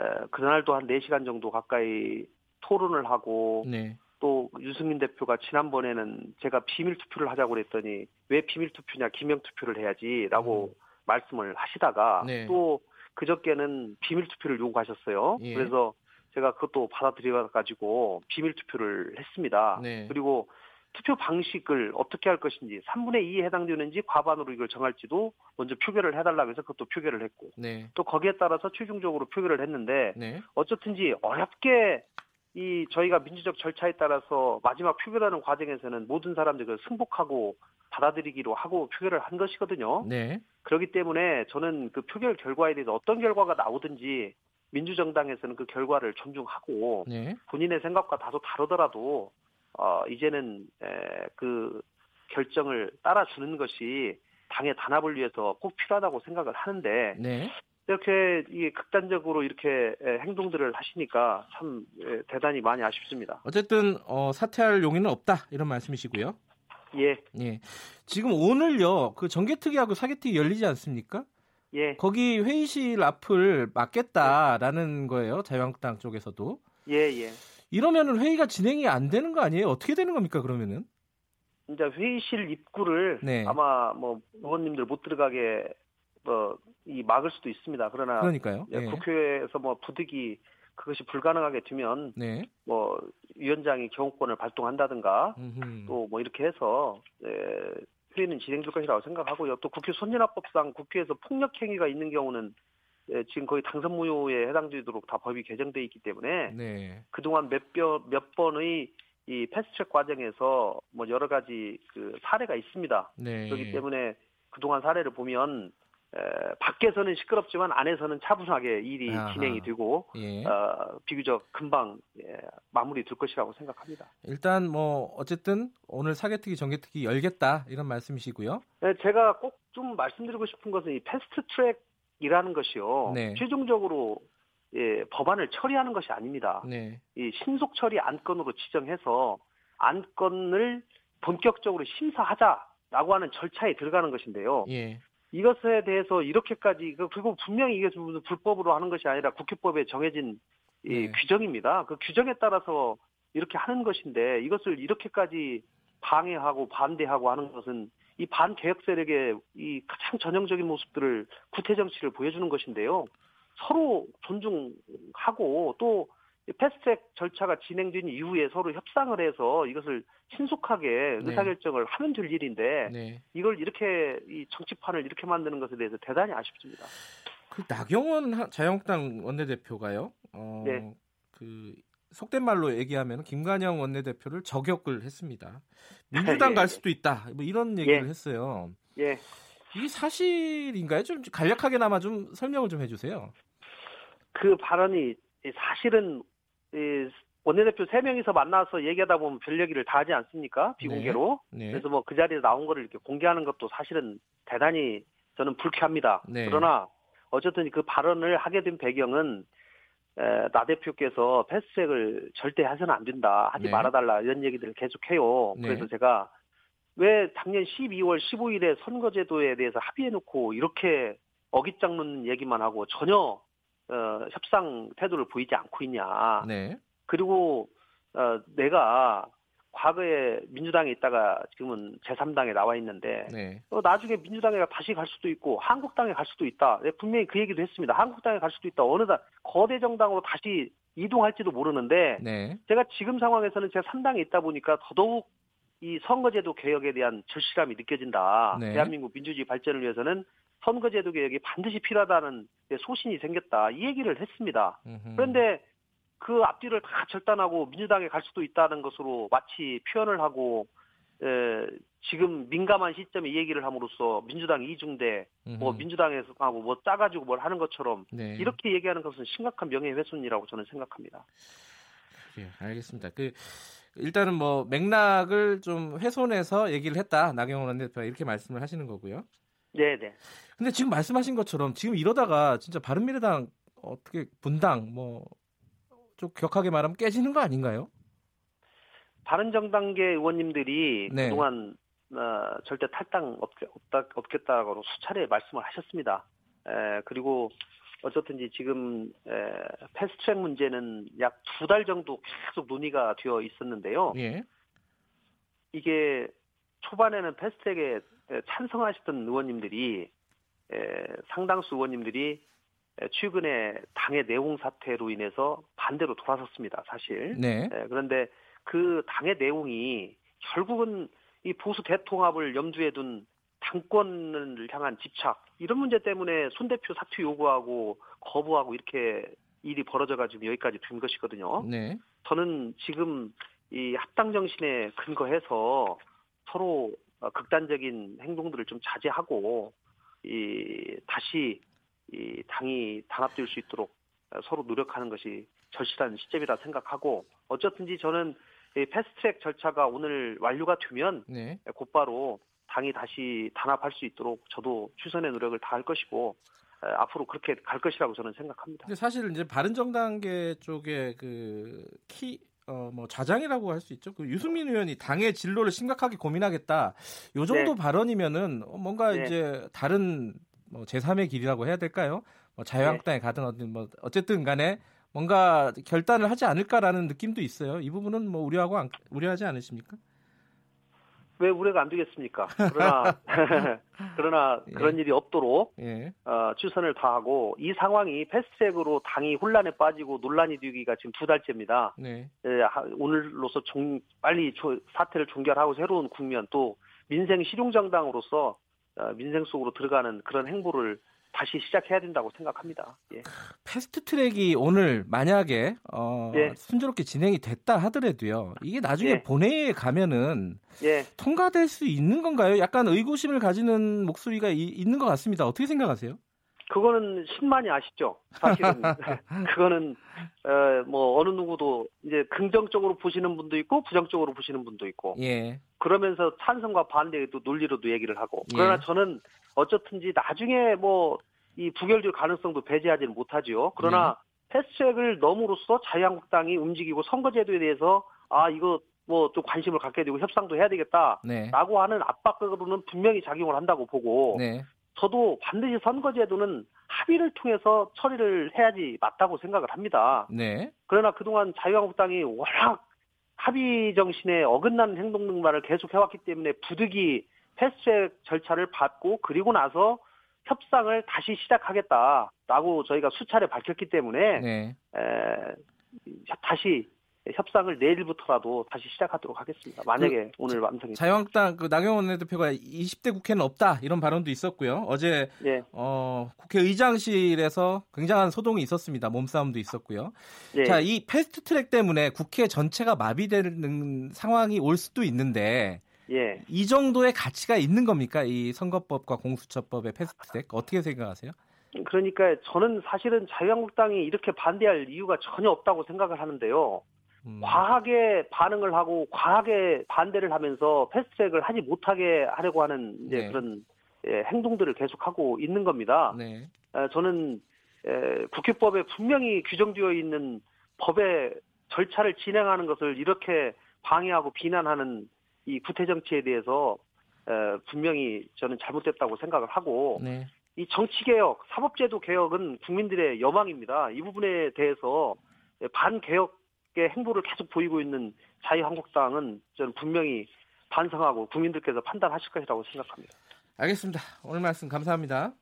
에, 그날도 한 4시간 정도 가까이 토론을 하고 네. 또 유승민 대표가 지난번에는 제가 비밀 투표를 하자고 그랬더니 왜 비밀 투표냐 기명 투표를 해야지라고 음. 말씀을 하시다가 네. 또 그저께는 비밀 투표를 요구하셨어요. 예. 그래서 제가 그것도 받아들여 가지고 비밀 투표를 했습니다. 네. 그리고 투표 방식을 어떻게 할 것인지 3분의 2에 해당되는지 과반으로 이걸 정할지도 먼저 표결을 해달라고 해서 그것도 표결을 했고 네. 또 거기에 따라서 최종적으로 표결을 했는데 네. 어쨌든지 어렵게 이 저희가 민주적 절차에 따라서 마지막 표결하는 과정에서는 모든 사람들을 승복하고 받아들이기로 하고 표결을 한 것이거든요. 네. 그렇기 때문에 저는 그 표결 결과에 대해서 어떤 결과가 나오든지 민주정당에서는 그 결과를 존중하고 네. 본인의 생각과 다소 다르더라도 어 이제는 에, 그 결정을 따라주는 것이 당의 단합을 위해서 꼭 필요하다고 생각을 하는데 네. 이렇게 이 극단적으로 이렇게 행동들을 하시니까 참 대단히 많이 아쉽습니다. 어쨌든 어, 사퇴할 용의는 없다 이런 말씀이시고요. 예. 예. 지금 오늘요 그 정개특위하고 사개특위 열리지 않습니까? 예. 거기 회의실 앞을 막겠다라는 거예요 자유한국당 쪽에서도. 예 예. 이러면은 회의가 진행이 안 되는 거 아니에요? 어떻게 되는 겁니까 그러면은? 이제 회의실 입구를 네. 아마 뭐 의원님들 못 들어가게 뭐이 막을 수도 있습니다. 그러나 그러니까요. 예, 네. 국회에서 뭐 부득이 그것이 불가능하게 되면 네. 뭐 위원장이 경호권을 발동한다든가 또 뭐 이렇게 해서 예, 회의는 진행될 것이라고 생각하고요. 또 국회 선진화법상 국회에서 폭력 행위가 있는 경우는 예, 지금 거의 당선 무효에 해당되도록 다 법이 개정돼 있기 때문에 네. 그동안 몇몇 몇 번의 이 패스트트랙 과정에서 뭐 여러 가지 그 사례가 있습니다. 네. 그렇기 때문에 그동안 사례를 보면 에, 밖에서는 시끄럽지만 안에서는 차분하게 일이 아하. 진행이 되고 예. 어, 비교적 금방 예, 마무리 될 것이라고 생각합니다. 일단 뭐 어쨌든 오늘 사개특위 정개특위 열겠다 이런 말씀이시고요. 네, 제가 꼭 좀 말씀드리고 싶은 것은 이 패스트 트랙이라는 것이요. 네. 최종적으로 예, 법안을 처리하는 것이 아닙니다. 네. 이 신속 처리 안건으로 지정해서 안건을 본격적으로 심사하자라고 하는 절차에 들어가는 것인데요. 예. 이것에 대해서 이렇게까지 그, 그리고 분명히 이게 불법으로 하는 것이 아니라 국회법에 정해진 이 네. 규정입니다. 그 규정에 따라서 이렇게 하는 것인데 이것을 이렇게까지 방해하고 반대하고 하는 것은 이 반개혁 세력의 이 가장 전형적인 모습들을 구태 정치를 보여주는 것인데요. 서로 존중하고 또 패스트트랙 절차가 진행된 이후에 서로 협상을 해서 이것을 신속하게 네. 의사결정을 하면 될 일인데 네. 이걸 이렇게 이 정치판을 이렇게 만드는 것에 대해서 대단히 아쉽습니다. 그 나경원 자유한국당 원내대표가요. 어, 네. 그 속된 말로 얘기하면 김관영 원내대표를 저격을 했습니다. 민주당 예, 갈 수도 있다. 뭐 이런 얘기를 예. 했어요. 예. 이게 사실인가요? 좀 간략하게나마 좀 설명을 좀 해주세요. 그 발언이 사실은 원내대표 3명이서 만나서 얘기하다 보면 별 얘기를 다 하지 않습니까? 비공개로. 네. 네. 그래서 뭐 그 자리에 나온 거를 이렇게 공개하는 것도 사실은 대단히 저는 불쾌합니다. 네. 그러나 어쨌든 그 발언을 하게 된 배경은 에, 나 대표께서 패스트트랙을 절대 해서는 안 된다. 하지 네. 말아달라. 이런 얘기들을 계속해요. 네. 그래서 제가 왜 작년 12월 15일에 선거제도에 대해서 합의해놓고 이렇게 어깃장 놓는 얘기만 하고 전혀 어, 협상 태도를 보이지 않고 있냐. 네. 그리고 어, 내가 과거에 민주당에 있다가 지금은 제3당에 나와 있는데 네. 어, 나중에 민주당에 다시 갈 수도 있고 한국당에 갈 수도 있다. 네, 분명히 그 얘기도 했습니다. 한국당에 갈 수도 있다. 어느 당 거대 정당으로 다시 이동할지도 모르는데 네. 제가 지금 상황에서는 제3당에 있다 보니까 더더욱 이 선거제도 개혁에 대한 절실함이 느껴진다. 네. 대한민국 민주주의 발전을 위해서는 선거제도 개혁이 반드시 필요하다는 소신이 생겼다. 이 얘기를 했습니다. 음흠. 그런데 그 앞뒤를 다 절단하고 민주당에 갈 수도 있다는 것으로 마치 표현을 하고 에, 지금 민감한 시점에 이 얘기를 함으로써 민주당 이중대 뭐 민주당에서 하고 뭐 짜가지고 뭘 하는 것처럼 네. 이렇게 얘기하는 것은 심각한 명예훼손이라고 저는 생각합니다. 예, 알겠습니다. 그 일단은 뭐 맥락을 좀 훼손해서 얘기를 했다 나경원 원내대표가 이렇게 말씀을 하시는 거고요. 네, 네. 근데 지금 말씀하신 것처럼 지금 이러다가 진짜 바른미래당 어떻게 분당 뭐 좀 격하게 말하면 깨지는 거 아닌가요? 바른정당계 의원님들이 네. 그동안 어, 절대 탈당 없, 없다, 없겠다고 수차례 말씀을 하셨습니다. 에, 그리고 어쨌든지 지금 에, 패스트트랙 문제는 약 두 달 정도 계속 논의가 되어 있었는데요. 예. 이게 초반에는 패스트트랙에 찬성하셨던 의원님들이 상당수 의원님들이 최근에 당의 내용 사태로 인해서 반대로 돌아섰습니다. 사실. 네. 그런데 그 당의 내용이 결국은 이 보수 대통합을 염두에 둔 당권을 향한 집착 이런 문제 때문에 손 대표 사퇴 요구하고 거부하고 이렇게 일이 벌어져가지고 여기까지 된 것이거든요. 네. 저는 지금 이 합당 정신에 근거해서 서로 극단적인 행동들을 좀 자제하고 이 다시 이 당이 단합될 수 있도록 서로 노력하는 것이 절실한 시점이라 생각하고 어쨌든지 저는 이 패스트트랙 절차가 오늘 완료가 되면 네. 곧바로 당이 다시 단합할 수 있도록 저도 최선의 노력을 다할 것이고 앞으로 그렇게 갈 것이라고 저는 생각합니다. 근데 사실 이제 바른 정당계 쪽에 그 키 어, 뭐 좌장이라고 할 수 있죠. 그 유승민 의원이 당의 진로를 심각하게 고민하겠다. 요 정도 네. 발언이면은 뭔가 네. 이제 다른 뭐 제3의 길이라고 해야 될까요? 뭐 자유한국당에 네. 가든 어든 뭐 어쨌든 간에 뭔가 결단을 하지 않을까라는 느낌도 있어요. 이 부분은 뭐 우려하고 안, 우려하지 않으십니까? 왜 우려가 안 되겠습니까? 그러나 그러나 예. 그런 일이 없도록 예. 어, 최선을 다하고 이 상황이 패스트트랙으로 당이 혼란에 빠지고 논란이 되기가 지금 두 달째입니다. 네. 예, 오늘로서 종, 빨리 조, 사태를 종결하고 새로운 국면 또 민생 실용정당으로서 어, 민생 속으로 들어가는 그런 행보를 다시 시작해야 된다고 생각합니다. 예. 패스트 트랙이 오늘 만약에 어, 예. 순조롭게 진행이 됐다 하더라도요. 이게 나중에 예. 본회의에 가면은 예. 통과될 수 있는 건가요? 약간 의구심을 가지는 목소리가 이, 있는 것 같습니다. 어떻게 생각하세요? 그거는 신만이 아시죠. 사실은 그거는 어, 뭐 어느 누구도 이제 긍정적으로 보시는 분도 있고 부정적으로 보시는 분도 있고. 예. 그러면서 찬성과 반대도 논리로도 얘기를 하고. 그러나 예. 저는 어쨌든지 나중에 뭐 이 부결될 가능성도 배제하지는 못하지요. 그러나 네. 패스트트랙을 넘으로써 자유한국당이 움직이고 선거제도에 대해서 아 이거 뭐 좀 관심을 갖게 되고 협상도 해야 되겠다라고 네. 하는 압박으로는 분명히 작용을 한다고 보고 네. 저도 반드시 선거제도는 합의를 통해서 처리를 해야지 맞다고 생각을 합니다. 네. 그러나 그동안 자유한국당이 워낙 합의 정신에 어긋나는 행동 등만을 계속 해왔기 때문에 부득이 패스트트랙 절차를 받고 그리고 나서 협상을 다시 시작하겠다라고 저희가 수차례 밝혔기 때문에 네. 에, 다시 협상을 내일부터라도 다시 시작하도록 하겠습니다. 만약에 그, 오늘 완성이 자유한국당 그 나경원 원내대표가 20대 국회는 없다 이런 발언도 있었고요. 어제 네. 어, 국회의장실에서 굉장한 소동이 있었습니다. 몸싸움도 있었고요. 네. 자, 이 패스트트랙 때문에 국회 전체가 마비되는 상황이 올 수도 있는데 예. 이 정도의 가치가 있는 겁니까? 이 선거법과 공수처법의 패스트트랙 어떻게 생각하세요? 그러니까 저는 사실은 자유한국당이 이렇게 반대할 이유가 전혀 없다고 생각을 하는데요. 음. 과하게 반응을 하고 과하게 반대를 하면서 패스트트랙을 하지 못하게 하려고 하는 이제 네. 그런 예, 행동들을 계속하고 있는 겁니다. 네. 에, 저는 에, 국회법에 분명히 규정되어 있는 법의 절차를 진행하는 것을 이렇게 방해하고 비난하는 이 구태 정치에 대해서 에, 분명히 저는 잘못됐다고 생각을 하고 네. 이 정치 개혁, 사법제도 개혁은 국민들의 여망입니다. 이 부분에 대해서 반 개혁의 행보를 계속 보이고 있는 자유한국당은 저는 분명히 반성하고 국민들께서 판단하실 것이라고 생각합니다. 알겠습니다. 오늘 말씀 감사합니다.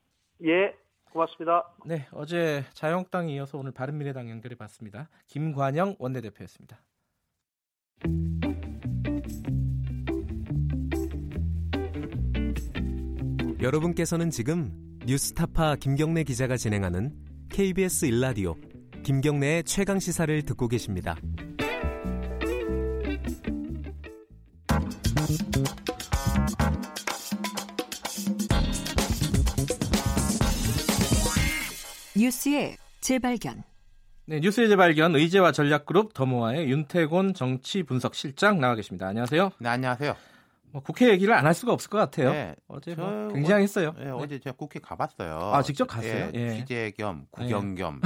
예, 고맙습니다. 네, 어제 자유한국당에 이어서 오늘 바른미래당 연결해 봤습니다. 김관영 원내대표였습니다. 여러분께서는 지금 뉴스타파 김경래 기자가 진행하는 KBS 일라디오 김경래의 최강 시사를 듣고 계십니다. 뉴스의 재발견. 네, 뉴스의 재발견 의제와 전략그룹 더모아의 윤태곤 정치 분석 실장 나와 계십니다. 안녕하세요. 네, 안녕하세요. 뭐 국회 얘기를 안 할 수가 없을 것 같아요. 네, 어제 뭐 굉장했어요. 네, 네. 어제 제가 국회 가봤어요. 아 직접 갔어요? 예, 예. 취재 겸 구경 예. 겸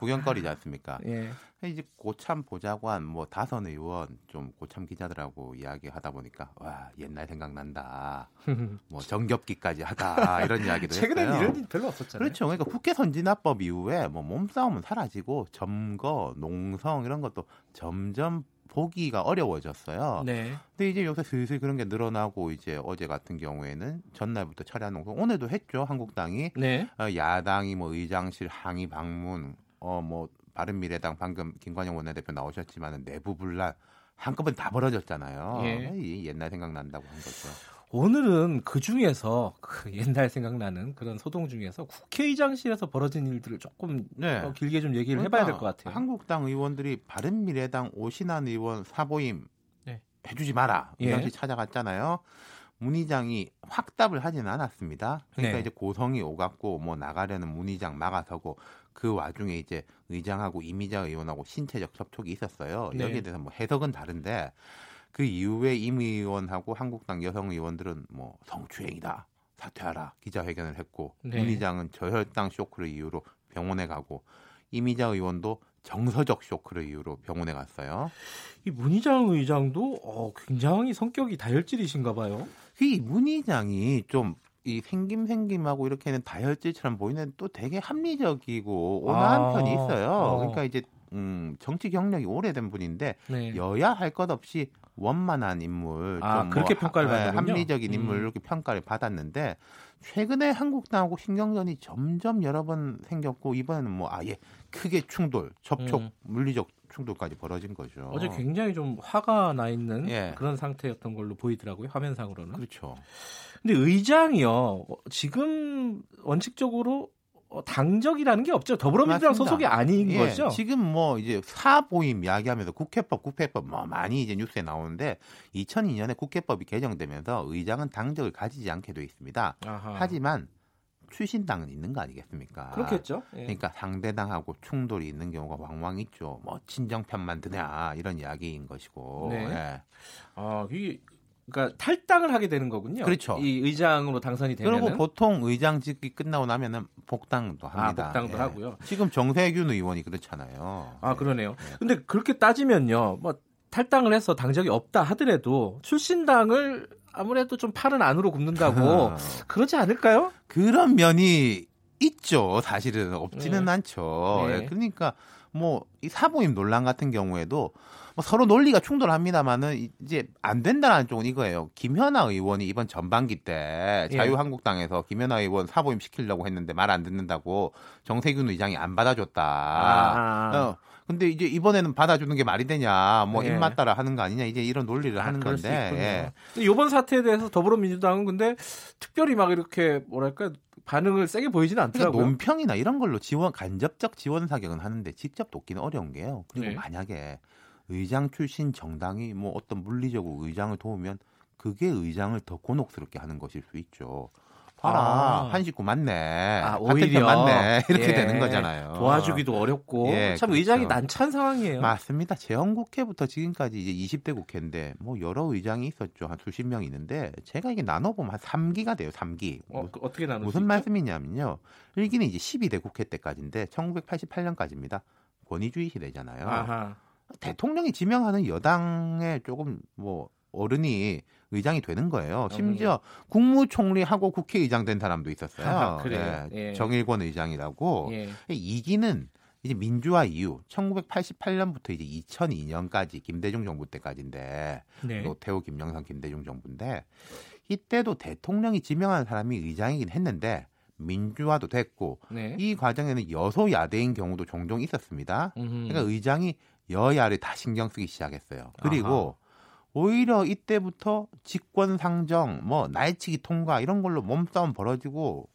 구경거리지 않습니까? 예. 이제 고참 보좌관 뭐 다선 의원 좀 고참 기자들하고 이야기하다 보니까 와 옛날 생각난다. 뭐 정겹기까지 하다 이런 이야기도 최근엔 했어요. 이런 일 별로 없었잖아요. 그렇죠. 그러니까 국회 선진화법 이후에 뭐 몸싸움은 사라지고 점거, 농성 이런 것도 점점 보기가 어려워졌어요. 네. 근데 이제 요새 슬슬 그런 게 늘어나고 이제 어제 같은 경우에는 전날부터 철야 농성 오늘도 했죠 한국당이 네. 어, 야당이 뭐 의장실 항의 방문 어뭐 바른미래당 방금 김관영 원내대표 나오셨지만은 내부 분란 한꺼번에 다 벌어졌잖아요. 예. 옛날 생각난다고 한 거죠. 오늘은 그 중에서 그 옛날 생각나는 그런 소동 중에서 국회의장실에서 벌어진 일들을 조금 네. 더 길게 좀 얘기를 그러니까 해봐야 될 것 같아요. 한국당 의원들이 바른미래당 오신환 의원 사보임 네. 해주지 마라 이 당시 예. 찾아갔잖아요. 문의장이 확답을 하지는 않았습니다. 그러니까 네. 이제 고성이 오갔고 뭐 나가려는 문의장 막아서고 그 와중에 이제 의장하고 이미자 의원하고 신체적 접촉이 있었어요. 네. 여기에 대해서 뭐 해석은 다른데 그 이후에 임 의원하고 한국당 여성 의원들은 뭐 성추행이다 사퇴하라 기자회견을 했고 네. 문 의장은 저혈당 쇼크를 이유로 병원에 가고 이미자 의원도 정서적 쇼크를 이유로 병원에 갔어요. 이 문희장 의장도 어, 굉장히 성격이 다혈질이신가 봐요. 이 문희장이 좀 이 생김 생김하고 이렇게는 다혈질처럼 보이는 또 되게 합리적이고 온화한 아, 편이 있어요. 어. 그러니까 이제 음, 정치 경력이 오래된 분인데 네. 여야 할 것 없이 원만한 인물, 아, 좀 그렇게 뭐, 평가를 네, 받았군요. 합리적인 인물 음. 이렇게 평가를 받았는데 최근에 한국당하고 신경전이 점점 여러 번 생겼고 이번에는 뭐 아예 크게 충돌, 접촉, 음. 물리적 충돌까지 벌어진 거죠. 어제 굉장히 좀 화가 나 있는 예. 그런 상태였던 걸로 보이더라고요 화면상으로는. 그렇죠. 근데 의장이요 지금 원칙적으로 어, 당적이라는 게 없죠. 더불어민주당 맞습니다. 소속이 아닌 예, 거죠. 지금 뭐 이제 사보임 이야기하면서 국회법, 국회법 뭐 많이 이제 뉴스에 나오는데 2002년에 국회법이 개정되면서 의장은 당적을 가지지 않게 돼 있습니다. 아하. 하지만 출신당은 있는 거 아니겠습니까? 그렇겠죠. 예. 그러니까 상대당하고 충돌이 있는 경우가 왕왕 있죠. 뭐 친정편만 드냐 이런 이야기인 것이고. 네. 예. 아, 이 그러니까 탈당을 하게 되는 거군요. 그렇죠. 이 의장으로 당선이 되면 그리고 보통 의장직이 끝나고 나면은 복당도 아, 합니다. 아, 복당도 예. 하고요. 지금 정세균 의원이 그렇잖아요. 아, 그러네요. 네. 근데 그렇게 따지면요. 뭐 탈당을 해서 당적이 없다 하더라도 출신당을 아무래도 좀 팔은 안으로 굽는다고 그러지 않을까요? 그런 면이 있죠. 사실은 없지는 네. 않죠. 네. 예, 그러니까 뭐 이 사모임 논란 같은 경우에도 뭐 서로 논리가 충돌합니다만은 이제 안 된다는 쪽은 이거예요. 김현아 의원이 이번 전반기 때 예. 자유한국당에서 김현아 의원 사모임 시키려고 했는데 말 안 듣는다고 정세균 의장이 안 받아줬다. 아. 어. 근데 이제 이번에는 받아주는 게 말이 되냐, 뭐 예. 입맛 따라 하는 거 아니냐, 이제 이런 논리를 아, 하는 건데. 예. 이번 사태에 대해서 더불어민주당은 근데 특별히 막 이렇게 뭐랄까 반응을 세게 보이지는 그러니까 않더라고요. 그러니까 논평이나 이런 걸로 지원 간접적 지원 사격은 하는데 직접 돕기는 어려운 게요. 그리고 네. 만약에 의장 출신 정당이 뭐 어떤 물리적으로 의장을 도우면 그게 의장을 더 곤혹스럽게 하는 것일 수 있죠. 봐라 아. 한 식구 맞네. 아, 오히려 맞네. 이렇게 예. 되는 거잖아요. 도와주기도 어렵고 예, 참 그렇죠. 의장이 난처한 상황이에요. 맞습니다. 재헌국회부터 지금까지 이제 20대 국회인데 뭐 여러 의장이 있었죠. 한 수십 명 있는데 제가 이게 나눠보면 한 3기가 돼요. 3기. 어, 그 어떻게 나누 무슨 말씀이냐면요. 1기는 이제 12대 국회 때까지인데 1988년까지입니다. 권위주의 시대잖아요. 아하. 대통령이 지명하는 여당에 조금 뭐 어른이 의장이 되는 거예요. 심지어 국무총리하고 국회의장 된 사람도 있었어요. 아, 그래요? 예. 예. 정일권 의장이라고. 예. 이기는 이제 민주화 이후 1988년부터 이제 2002년까지 김대중 정부 때까지인데 네. 노태우, 김영삼, 김대중 정부인데 이때도 대통령이 지명한 사람이 의장이긴 했는데 민주화도 됐고 네. 이 과정에는 여소야대인 경우도 종종 있었습니다. 음흠. 그러니까 의장이 여야를 다 신경 쓰기 시작했어요. 그리고 아하. 오히려 이때부터 직권 상정, 뭐 날치기 통과 이런 걸로 몸싸움 벌어지고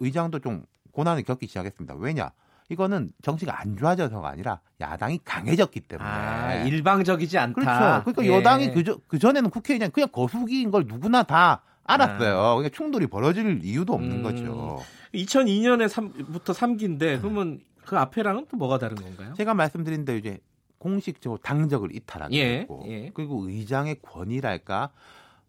의장도 좀 고난을 겪기 시작했습니다. 왜냐? 이거는 정치가 안 좋아져서가 아니라 야당이 강해졌기 때문에 아, 일방적이지 않다. 그렇죠. 그러니까 예. 여당이 그저 그 전에는 국회의장 그냥 거수기인 걸 누구나 다 알았어요. 아. 그러니까 충돌이 벌어질 이유도 없는 음. 거죠. 2002년에 3부터 3기인데 그러면 그 앞에랑은 또 뭐가 다른 건가요? 제가 말씀드린 대로 이제 공식적으로 당적을 이탈하게 예, 됐고 예. 그리고 의장의 권위랄까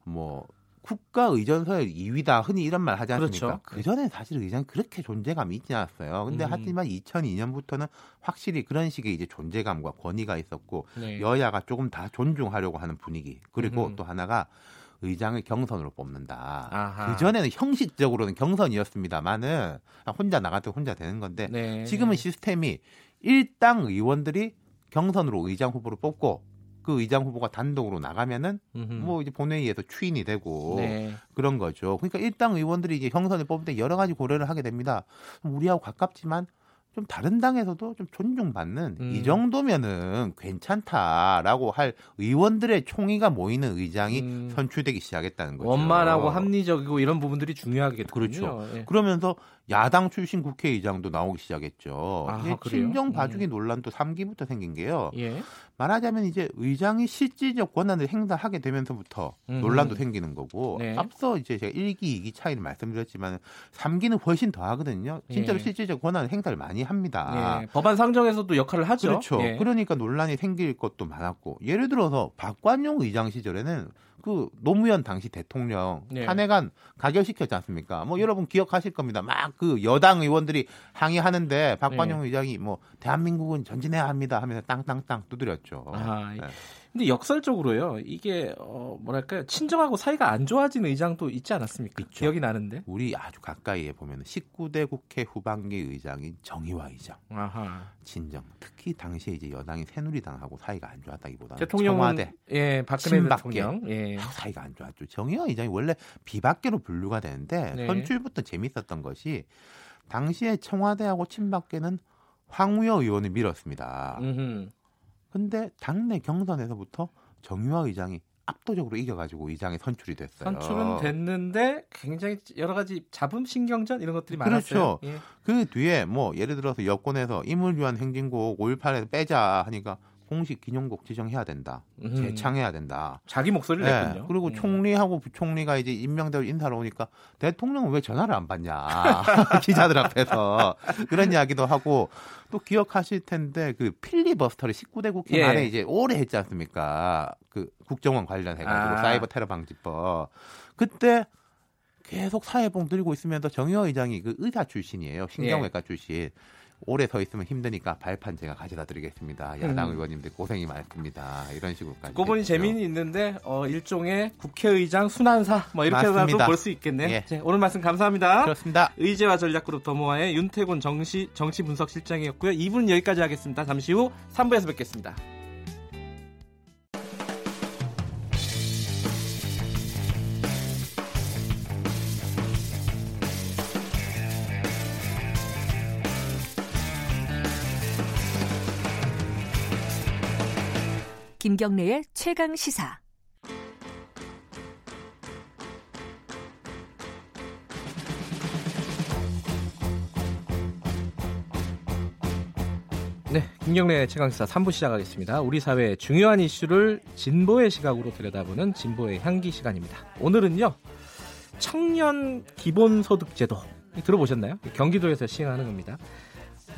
뭐 국가 의전서의 2위다 흔히 이런 말 하지 않습니까? 그렇죠. 그 전에 사실 의장 그렇게 존재감이 있지 않았어요. 근데 음. 하지만 2002년부터는 확실히 그런 식의 이제 존재감과 권위가 있었고 네. 여야가 조금 다 존중하려고 하는 분위기. 그리고 음. 또 하나가 의장을 경선으로 뽑는다. 그 전에는 형식적으로는 경선이었습니다만은 혼자 때 혼자 되는 건데 네. 지금은 시스템이 일당 의원들이 경선으로 의장 후보를 뽑고 그 의장 후보가 단독으로 나가면은 음흠. 뭐 이제 본회의에서 추인이 되고 네. 그런 거죠. 그러니까 일당 의원들이 이제 경선을 뽑을 때 여러 가지 고려를 하게 됩니다. 우리하고 가깝지만 좀 다른 당에서도 좀 존중받는 음. 이 정도면은 괜찮다라고 할 의원들의 총의가 모이는 의장이 음. 선출되기 시작했다는 거죠. 원만하고 합리적이고 이런 부분들이 중요하겠군요. 그렇죠. 예. 그러면서 야당 출신 국회의장도 나오기 시작했죠. 아, 친정 봐주기 음. 논란도 3기부터 생긴 게요. 예. 말하자면 이제 의장이 실질적 권한을 행사하게 되면서부터 음. 논란도 생기는 거고 네. 앞서 이제 제가 1기, 2기 차이를 말씀드렸지만 3기는 훨씬 더 하거든요. 진짜로 예. 실질적 권한을 행사를 많이 합니다. 예. 법안 상정에서도 역할을 하죠. 그렇죠. 예. 그러니까 논란이 생길 것도 많았고 예를 들어서 박관용 의장 시절에는 그 노무현 당시 대통령 네. 탄핵안 가결시켰지 않습니까? 뭐 여러분 기억하실 겁니다. 막 그 여당 의원들이 항의하는데 박관영 네. 의장이 뭐 대한민국은 전진해야 합니다 하면서 땅땅땅 두드렸죠. 아, 네. 근데 역설적으로요. 이게 어 뭐랄까요? 친정하고 사이가 안 좋아진 의장도 있지 않았습니까? 있죠. 기억이 나는데. 우리 아주 가까이에 보면 19대 국회 후반기 의장인 정의화 의장. 아하. 친정. 특히 당시에 이제 여당이 새누리당하고 사이가 안 좋았다기보다는 대통령은 청와대 예, 박근혜 대통령 예. 사이가 안 좋았죠. 정의화 의장이 원래 비박계로 분류가 되는데 네. 선출부터 재밌었던 것이 당시에 청와대하고 친박계는 황우여 의원을 밀었습니다. 음흠. 근데 당내 경선에서부터 정유화 의장이 압도적으로 이겨가지고 의장이 선출이 됐어요. 선출은 됐는데 굉장히 여러 가지 자본 신경전 이런 것들이 많았어요. 그렇죠. 예. 그 뒤에 뭐 예를 들어서 여권에서 임을 위한 행진곡 5.18에서 빼자 하니까 공식 기념곡 지정해야 된다. 음. 재창해야 된다. 자기 목소리를 네. 냈군요. 그리고 음. 총리하고 부총리가 이제 임명되고 인사를 오니까 대통령은 왜 전화를 안 받냐. 기자들 앞에서. 그런 이야기도 하고 또 기억하실 텐데 그 필리버스터를 19대 국회 예. 안에 이제 오래 했지 않습니까? 그 국정원 관련해 가지고 아. 사이버 테러 방지법. 그때 계속 사회봉 들고 있으면서 정의호 의장이 그 의사 출신이에요. 신경외과 예. 출신. 오래 서 있으면 힘드니까 발판 제가 가져다 드리겠습니다. 야당 음. 의원님들 고생이 많습니다. 이런 식으로까지. 그분이 재미는 있는데 어, 일종의 국회의장 순환사 뭐 이렇게라도 볼 수 있겠네요. 예. 네, 오늘 말씀 감사합니다. 그렇습니다. 의제와 전략그룹 더모아의 윤태곤 정시, 정치 분석 실장이었고요. 2분 여기까지 하겠습니다. 잠시 후 3부에서 뵙겠습니다. 김경래의 최강 시사. 네, 김경래 최강시사 3부 시작하겠습니다. 우리 사회의 중요한 이슈를 진보의 시각으로 들여다보는 진보의 향기 시간입니다. 오늘은요, 청년 기본소득제도 들어보셨나요? 경기도에서 시행하는 겁니다.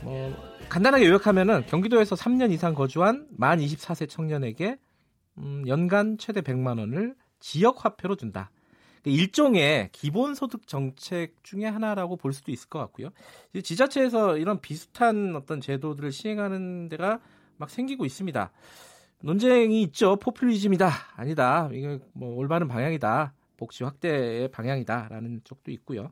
뭐 간단하게 요약하면은 경기도에서 3년 이상 거주한 만 24세 청년에게 음, 연간 최대 100만 원을 지역 화폐로 준다. 그러니까 일종의 기본소득 정책 중에 하나라고 볼 수도 있을 것 같고요. 지자체에서 이런 비슷한 어떤 제도들을 시행하는 데가 막 생기고 있습니다. 논쟁이 있죠. 포퓰리즘이다. 아니다. 이거 뭐 올바른 방향이다. 복지 확대의 방향이다라는 쪽도 있고요.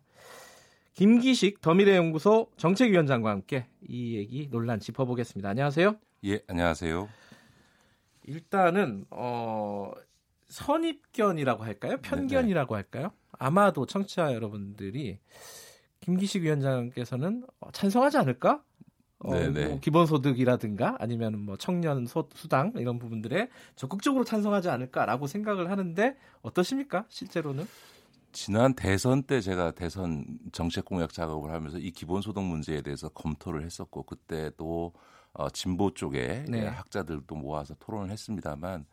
김기식 더미래연구소 정책위원장과 함께 이 얘기 논란 짚어보겠습니다. 안녕하세요. 예, 안녕하세요. 일단은 어, 선입견이라고 할까요? 편견이라고 네네. 할까요? 아마도 청취자 여러분들이 김기식 위원장께서는 어, 찬성하지 않을까? 어, 뭐 기본소득이라든가 아니면 뭐 청년 소, 수당 이런 부분들에 적극적으로 찬성하지 않을까라고 생각을 하는데 어떠십니까? 실제로는? 지난 대선 때 제가 대선 정책 공약 작업을 하면서 이 기본소득 문제에 대해서 검토를 했었고 그때도 어, 진보 쪽에 네. 학자들도 모아서 토론을 했습니다만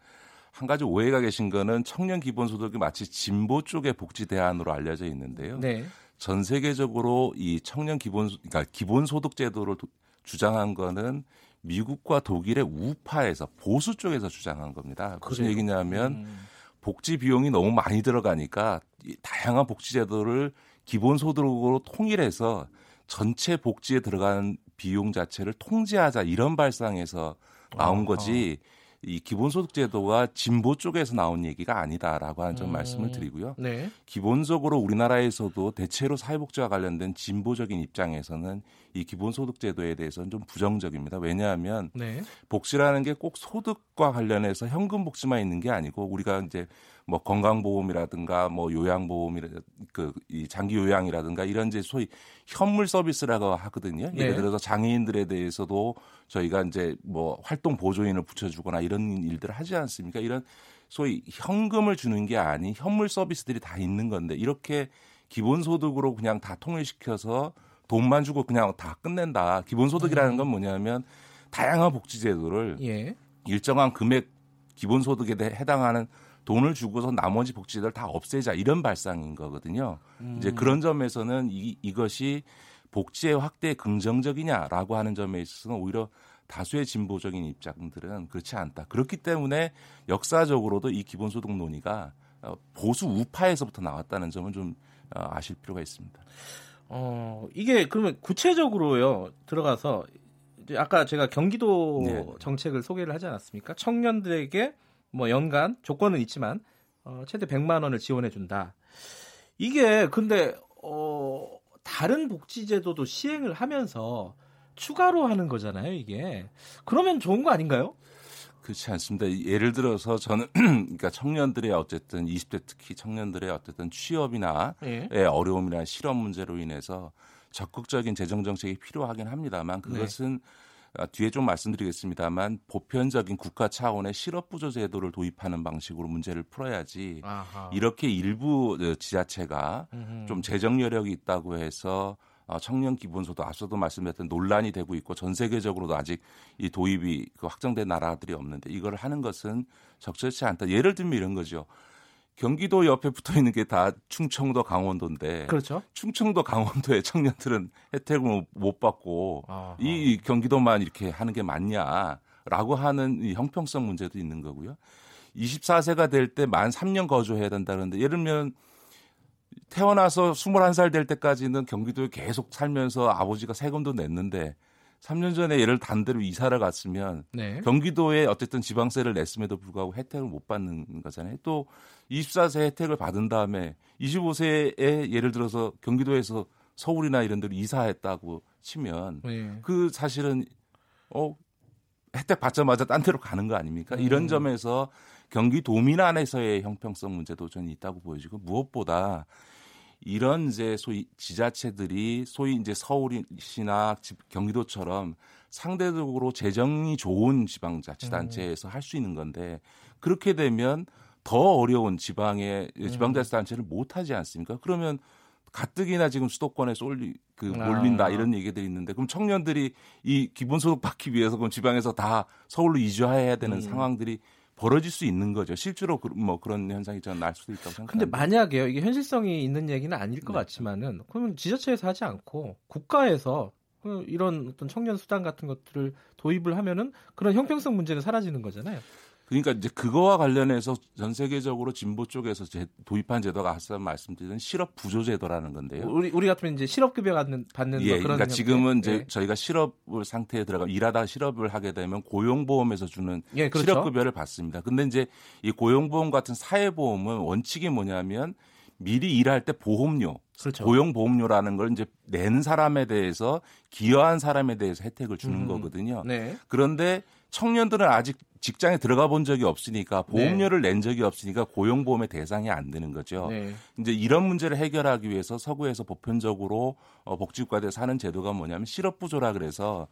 한 가지 오해가 계신 거는 청년 기본소득이 마치 진보 쪽의 복지 대안으로 알려져 있는데요. 네. 전 세계적으로 이 청년 기본 그러니까 기본소득 제도를 도, 주장한 거는 미국과 독일의 우파에서 보수 쪽에서 주장한 겁니다. 무슨 그래요? 얘기냐면 음. 복지 비용이 너무 많이 들어가니까 다양한 복지 제도를 기본 소득으로 통일해서 전체 복지에 들어가는 비용 자체를 통제하자 이런 발상에서 나온 거지 이 기본소득제도가 진보 쪽에서 나온 얘기가 아니다라고 하는 점 음. 말씀을 드리고요. 네. 기본적으로 우리나라에서도 대체로 사회복지와 관련된 진보적인 입장에서는 이 기본소득제도에 대해서는 좀 부정적입니다. 왜냐하면 네. 복지라는 게 꼭 소득과 관련해서 현금 복지만 있는 게 아니고 우리가 이제 뭐 건강보험이라든가 뭐 요양보험이라 그이 장기 요양이라든가 이런 이제 소위 현물 서비스라고 하거든요. 네. 예를 들어서 장애인들에 대해서도 저희가 이제 뭐 활동 보조인을 붙여주거나 이런 일들을 하지 않습니까? 이런 소위 현금을 주는 게 아닌 현물 서비스들이 다 있는 건데 이렇게 기본소득으로 그냥 다 통일시켜서 돈만 주고 그냥 다 끝낸다. 기본소득이라는 건 뭐냐면 다양한 복지제도를 예. 일정한 금액 기본소득에 해당하는 돈을 주고서 나머지 복지들 다 없애자 이런 발상인 거거든요. 음. 이제 그런 점에서는 이, 이것이 복지의 확대에 긍정적이냐라고 하는 점에 있어서는 오히려 다수의 진보적인 입장들은 그렇지 않다. 그렇기 때문에 역사적으로도 이 기본소득 논의가 어, 보수 우파에서부터 나왔다는 점은 좀 어, 아실 필요가 있습니다. 어, 이게 그러면 구체적으로요 들어가서 아까 제가 경기도 네. 정책을 소개를 하지 않았습니까? 청년들에게 뭐 연간 조건은 있지만 어, 최대 100만 원을 지원해 준다. 이게 근데 어, 다른 복지제도도 시행을 하면서 추가로 하는 거잖아요, 이게. 그러면 좋은 거 아닌가요? 그렇지 않습니다. 예를 들어서 저는 그러니까 청년들의 어쨌든 20대 특히 청년들의 어쨌든 취업이나 예. 어려움이나 실업 문제로 인해서 적극적인 재정 정책이 필요하긴 합니다만 그것은 네. 아, 뒤에 좀 말씀드리겠습니다만 보편적인 국가 차원의 실업 부조 제도를 도입하는 방식으로 문제를 풀어야지 아하. 이렇게 일부 어, 지자체가 음흠. 좀 재정 여력이 있다고 해서 어, 청년 기본소득 앞서도 말씀드렸던 논란이 되고 있고 전 세계적으로도 아직 이 도입이 그 확정된 나라들이 없는데 이걸 하는 것은 적절치 않다. 예를 들면 이런 거죠. 경기도 옆에 붙어 있는 게 다 충청도 강원도인데 그렇죠. 충청도 강원도의 청년들은 혜택을 못 받고 아하. 이 경기도만 이렇게 하는 게 맞냐라고 하는 이 형평성 문제도 있는 거고요. 24세가 될 때 만 3년 거주해야 된다 그러는데 예를 들면 태어나서 21살 될 때까지는 경기도에 계속 살면서 아버지가 세금도 냈는데 3년 전에 예를 단대로 이사를 갔으면 네. 경기도에 어쨌든 지방세를 냈음에도 불구하고 혜택을 못 받는 거잖아요. 또 24세 혜택을 받은 다음에 25세에 예를 들어서 경기도에서 서울이나 이런 데로 이사했다고 치면 네. 그 사실은 어 혜택 받자마자 딴 데로 가는 거 아닙니까? 음. 이런 점에서 경기도민 안에서의 형평성 문제도 저는 있다고 보여지고 무엇보다 이런 이제 소위 지자체들이 소위 이제 서울시나 경기도처럼 상대적으로 재정이 좋은 지방자치단체에서 음. 할수 있는 건데 그렇게 되면 더 어려운 지방의 음. 지방자치단체를 못 하지 않습니까? 그러면 가뜩이나 지금 수도권에 쏠리 그 몰린다 아. 이런 얘기들이 있는데 그럼 청년들이 이 기본소득 받기 위해서 그럼 지방에서 다 서울로 이주해야 되는 음. 상황들이 벌어질 수 있는 거죠. 실제로 그, 뭐 그런 현상이 저는 날 수도 있다고 생각합니다. 근데 만약에요. 이게 현실성이 있는 얘기는 아닐 것 네. 같지만은 그러면 지자체에서 하지 않고 국가에서 그 이런 어떤 청년 수당 같은 것들을 도입을 하면은 그런 형평성 문제는 사라지는 거잖아요. 그러니까 이제 그거와 관련해서 전 세계적으로 진보 쪽에서 제, 도입한 제도가 아까 말씀드린 실업 부조 제도라는 건데요. 우리 우리 같으면 이제 실업 급여 받는 받는 예, 그런 그러니까 지금은 이제 예. 저희가 실업 상태에 들어가 일하다 실업을 하게 되면 고용보험에서 주는 예, 그렇죠. 실업 급여를 받습니다. 근데 이제 이 고용보험 같은 사회보험은 원칙이 뭐냐면 미리 일할 때 보험료, 그렇죠. 고용보험료라는 걸 이제 낸 사람에 대해서 기여한 사람에 대해서 혜택을 주는 음. 거거든요. 네. 그런데 청년들은 아직 직장에 들어가 본 적이 없으니까 보험료를 네. 낸 적이 없으니까 고용보험의 대상이 안 되는 거죠. 네. 이제 이런 문제를 해결하기 위해서 서구에서 보편적으로 어, 복지국가에서 하는 제도가 뭐냐면 실업부조라 그래서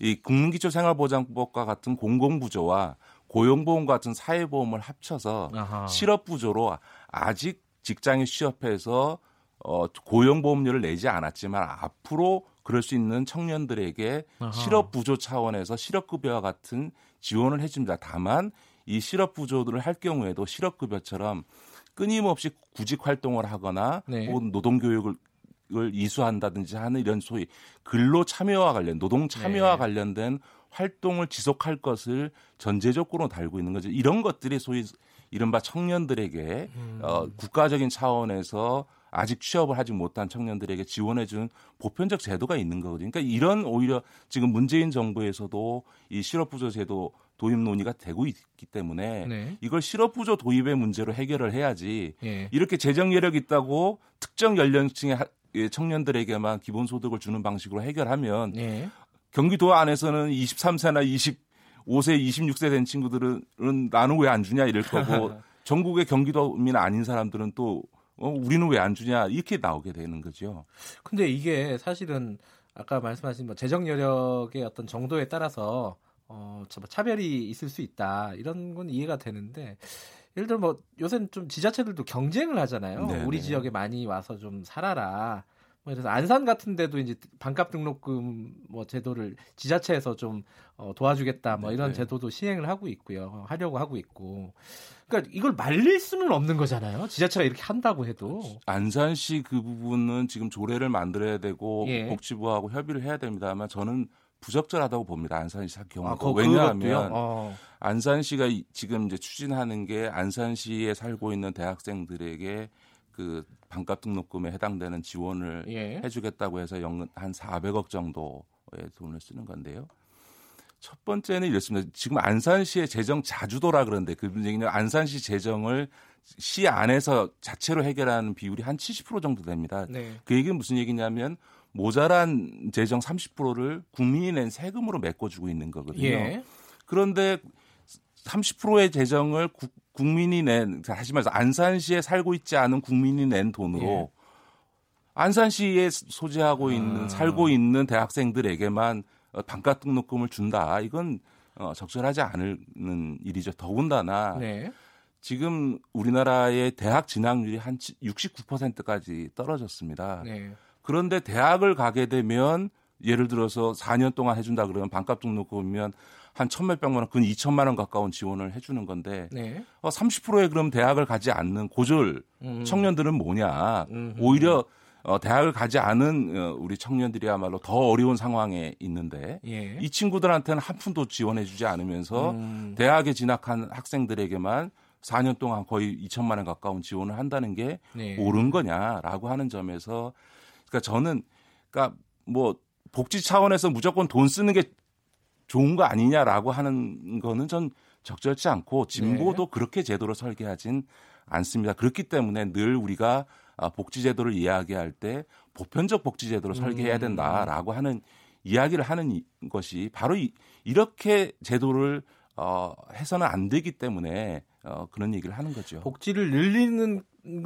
이 국민기초생활보장법과 같은 공공부조와 고용보험 같은 사회보험을 합쳐서 아하. 실업부조로 아직 직장에 취업해서 어, 고용보험료를 내지 않았지만 앞으로 그럴 수 있는 청년들에게 아하. 실업부조 차원에서 실업급여와 같은 지원을 해줍니다. 다만 이 실업 부조를 할 경우에도 실업급여처럼 끊임없이 구직 활동을 하거나 네. 혹은 노동 교육을 을 이수한다든지 하는 이런 소위 근로 참여와 관련 노동 참여와 네. 관련된 활동을 지속할 것을 전제조건으로 달고 있는 거죠. 이런 것들이 소위 이른바 청년들에게 음. 어, 국가적인 차원에서 아직 취업을 하지 못한 청년들에게 지원해주는 보편적 제도가 있는 거거든요. 그러니까 이런 오히려 지금 문재인 정부에서도 이 실업부조 제도 도입 논의가 되고 있기 때문에 네. 이걸 실업부조 도입의 문제로 해결을 해야지 네. 이렇게 재정 여력 있다고 특정 연령층의 예, 청년들에게만 기본소득을 주는 방식으로 해결하면 네. 경기도 안에서는 23세나 25세, 26세 된 친구들은 나는 왜 안 주냐 이럴 거고 전국의 경기도민 아닌 사람들은 또 어, 우리는 왜 안 주냐 이렇게 나오게 되는 거죠. 근데 이게 사실은 아까 말씀하신 뭐 재정 여력의 어떤 정도에 따라서 어, 뭐 차별이 있을 수 있다 이런 건 이해가 되는데 예를 들어 뭐 요새는 좀 지자체들도 경쟁을 하잖아요. 네네. 우리 네. 지역에 많이 와서 좀 살아라. 뭐 그래서 안산 같은 데도 이제 반값 등록금 뭐 제도를 지자체에서 좀 어, 도와주겠다 뭐 이런 네 제도도 시행을 하고 있고요. 하려고 하고 있고. 그러니까 이걸 말릴 수는 없는 거잖아요. 지자체가 이렇게 한다고 해도. 안산시 그 부분은 지금 조례를 만들어야 되고 예. 복지부하고 협의를 해야 됩니다만 저는 부적절하다고 봅니다. 안산시 경우도. 아, 왜냐하면 어. 안산시가 지금 이제 추진하는 게 안산시에 살고 있는 대학생들에게 그 반값 등록금에 해당되는 지원을 예. 해주겠다고 해서 연간 한 400억 정도의 돈을 쓰는 건데요. 첫 번째는 이렇습니다. 지금 안산시의 재정 자주도라 그러는데 그 문제는 안산시 재정을 시 안에서 자체로 해결하는 비율이 한 70% 정도 됩니다. 네. 그 얘기는 무슨 얘기냐면 모자란 재정 30%를 국민이 낸 세금으로 메꿔주고 있는 거거든요. 예. 그런데 30%의 재정을 국, 국민이 낸 다시 말해서 안산시에 살고 있지 않은 국민이 낸 돈으로 예. 안산시에 소재하고 있는 아. 살고 있는 대학생들에게만 어, 반값 등록금을 준다. 이건 어, 적절하지 않은 일이죠. 더군다나 네. 지금 우리나라의 대학 진학률이 한 69%까지 떨어졌습니다. 네. 그런데 대학을 가게 되면 예를 들어서 4년 동안 해준다 그러면 반값 등록금이면 한 천몇백만 원, 근 2천만 원 가까운 지원을 해주는 건데 네. 어, 30%의 그럼 대학을 가지 않는 고졸 음. 청년들은 뭐냐? 음. 오히려 어, 대학을 가지 않은 어, 우리 청년들이야말로 더 어려운 상황에 있는데 예. 이 친구들한테는 한 푼도 지원해주지 않으면서 음. 대학에 진학한 학생들에게만 4년 동안 거의 2천만 원 가까운 지원을 한다는 게 네. 옳은 거냐라고 하는 점에서 그러니까 저는 그러니까 뭐 복지 차원에서 무조건 돈 쓰는 게 좋은 거 아니냐라고 하는 거는 전 적절치 않고 진보도 네. 그렇게 제도를 설계하진 않습니다. 그렇기 때문에 늘 우리가 아, 복지제도를 이야기할 때 보편적 복지제도를 설계해야 음. 된다라고 하는 이야기를 하는 것이 바로 이, 이렇게 제도를 어, 해서는 안 되기 때문에 어, 그런 얘기를 하는 거죠. 복지를 늘리는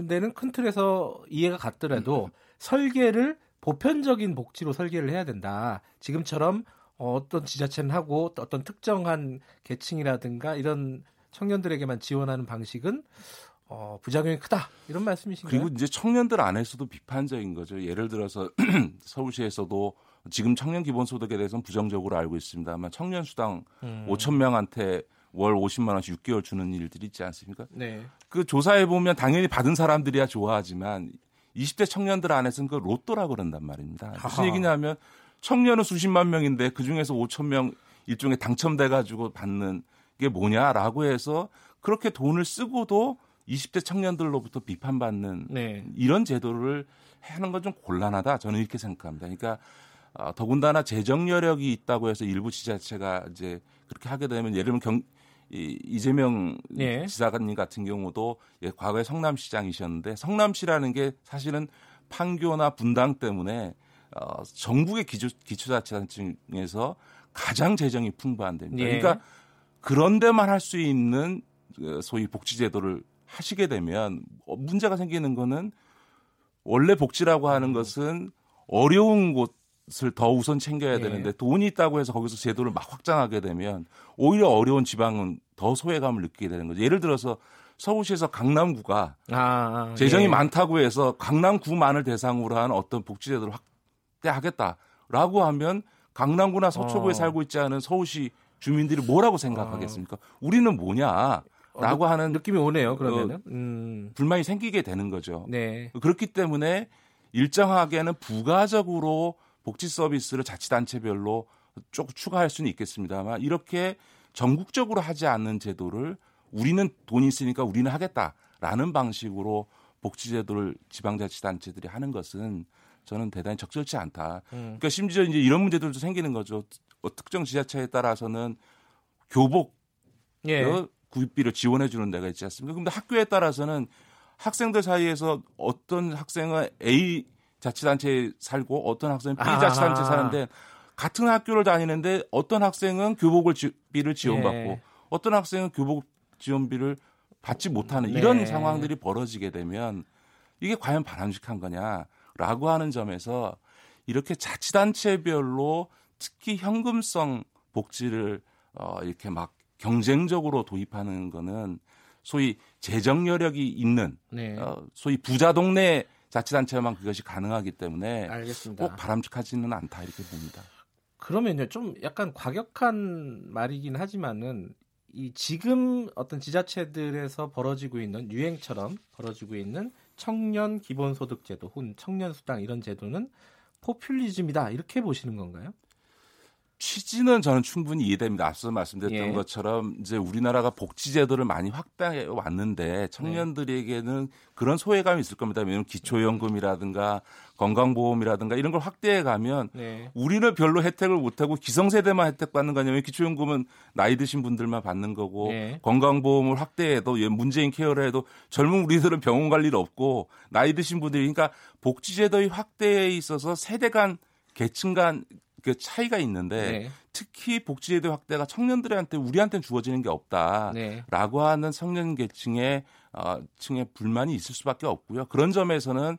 데는 큰 틀에서 이해가 갔더라도 음. 설계를 보편적인 복지로 설계를 해야 된다. 지금처럼 어떤 지자체는 하고 어떤 특정한 계층이라든가 이런 청년들에게만 지원하는 방식은 어, 부작용이 크다 이런 말씀이신가요? 그리고 이제 청년들 안에서도 비판적인 거죠. 예를 들어서 서울시에서도 지금 청년 기본소득에 대해서는 부정적으로 알고 있습니다만 청년 수당 음. 5천 명한테 월 50만 원씩 6개월 주는 일들이 있지 않습니까? 네. 그 조사해 보면 당연히 받은 사람들이야 좋아하지만 20대 청년들 안에서는 그 로또라 그런단 말입니다. 하하. 무슨 얘기냐면 청년은 수십만 명인데 그 중에서 5천 명 일종의 당첨돼 가지고 받는 게 뭐냐라고 해서 그렇게 돈을 쓰고도 20대 청년들로부터 비판받는 네. 이런 제도를 하는 건 좀 곤란하다 저는 이렇게 생각합니다. 그러니까 어, 더군다나 재정 여력이 있다고 해서 일부 지자체가 이제 그렇게 하게 되면 예를 들면 경, 이, 이재명 네. 지사님 같은 경우도 예, 과거에 성남시장이셨는데 성남시라는 게 사실은 판교나 분당 때문에 어, 전국의 기초, 기초자치단체 중에서 가장 재정이 풍부한 데입니다. 예. 그러니까 그런 데만 할 수 있는 그 소위 복지제도를 하시게 되면 어, 문제가 생기는 거는 원래 복지라고 하는 것은 어려운 곳 을 더 우선 챙겨야 예. 되는데 돈이 있다고 해서 거기서 제도를 막 확장하게 되면 오히려 어려운 지방은 더 소외감을 느끼게 되는 거죠. 예를 들어서 서울시에서 강남구가 아, 아, 재정이 예. 많다고 해서 강남구만을 대상으로 한 어떤 복지제도를 확대하겠다라고 하면 강남구나 서초구에 어. 살고 있지 않은 서울시 주민들이 뭐라고 생각하겠습니까? 어. 우리는 뭐냐? 라고 어, 하는 느낌이 오네요. 그러면은 어, 음. 불만이 생기게 되는 거죠. 네. 그렇기 때문에 일정하게는 부가적으로 복지 서비스를 자치단체별로 조금 추가할 수는 있겠습니다만 이렇게 전국적으로 하지 않는 제도를 우리는 돈이 있으니까 우리는 하겠다라는 방식으로 복지제도를 지방자치단체들이 하는 것은 저는 대단히 적절치 않다. 음. 그러니까 심지어 이제 이런 문제들도 생기는 거죠. 어, 특정 지자체에 따라서는 교복 예. 구입비를 지원해 주는 데가 있지 않습니까? 근데 학교에 따라서는 학생들 사이에서 어떤 학생은 A 자치단체에 살고 어떤 학생은 B 자치단체에 사는데 같은 학교를 다니는데 어떤 학생은 교복을 지, 비를 지원받고 예. 어떤 학생은 교복 지원비를 받지 못하는 네. 이런 상황들이 벌어지게 되면 이게 과연 바람직한 거냐라고 하는 점에서 이렇게 자치단체별로 특히 현금성 복지를 어, 이렇게 막 경쟁적으로 도입하는 거는 소위 재정 여력이 있는 네. 어, 소위 부자 동네 자치단체만 그것이 가능하기 때문에 알겠습니다. 꼭 바람직하지는 않다 이렇게 봅니다. 그러면요 좀 약간 과격한 말이긴 하지만은 이 지금 어떤 지자체들에서 벌어지고 있는 유행처럼 벌어지고 있는 청년 기본소득제도 혹은 청년 수당 이런 제도는 포퓰리즘이다 이렇게 보시는 건가요? 취지는 저는 충분히 이해됩니다. 앞서 말씀드렸던 예. 것처럼 이제 우리나라가 복지제도를 많이 확대해 왔는데 청년들에게는 그런 소외감이 있을 겁니다. 왜냐하면 기초연금이라든가 건강보험이라든가 이런 걸 확대해 가면 네. 우리는 별로 혜택을 못하고 기성세대만 혜택 받는 거냐면 기초연금은 나이 드신 분들만 받는 거고 네. 건강보험을 확대해도 문재인 케어를 해도 젊은 우리들은 병원 갈 일 없고 나이 드신 분들이 그러니까 복지제도의 확대에 있어서 세대 간 계층 간 그 차이가 있는데 네. 특히 복지제도 확대가 청년들한테 우리한테는 주어지는 게 없다라고 네. 하는 청년 계층의 어, 층의 불만이 있을 수밖에 없고요. 그런 점에서는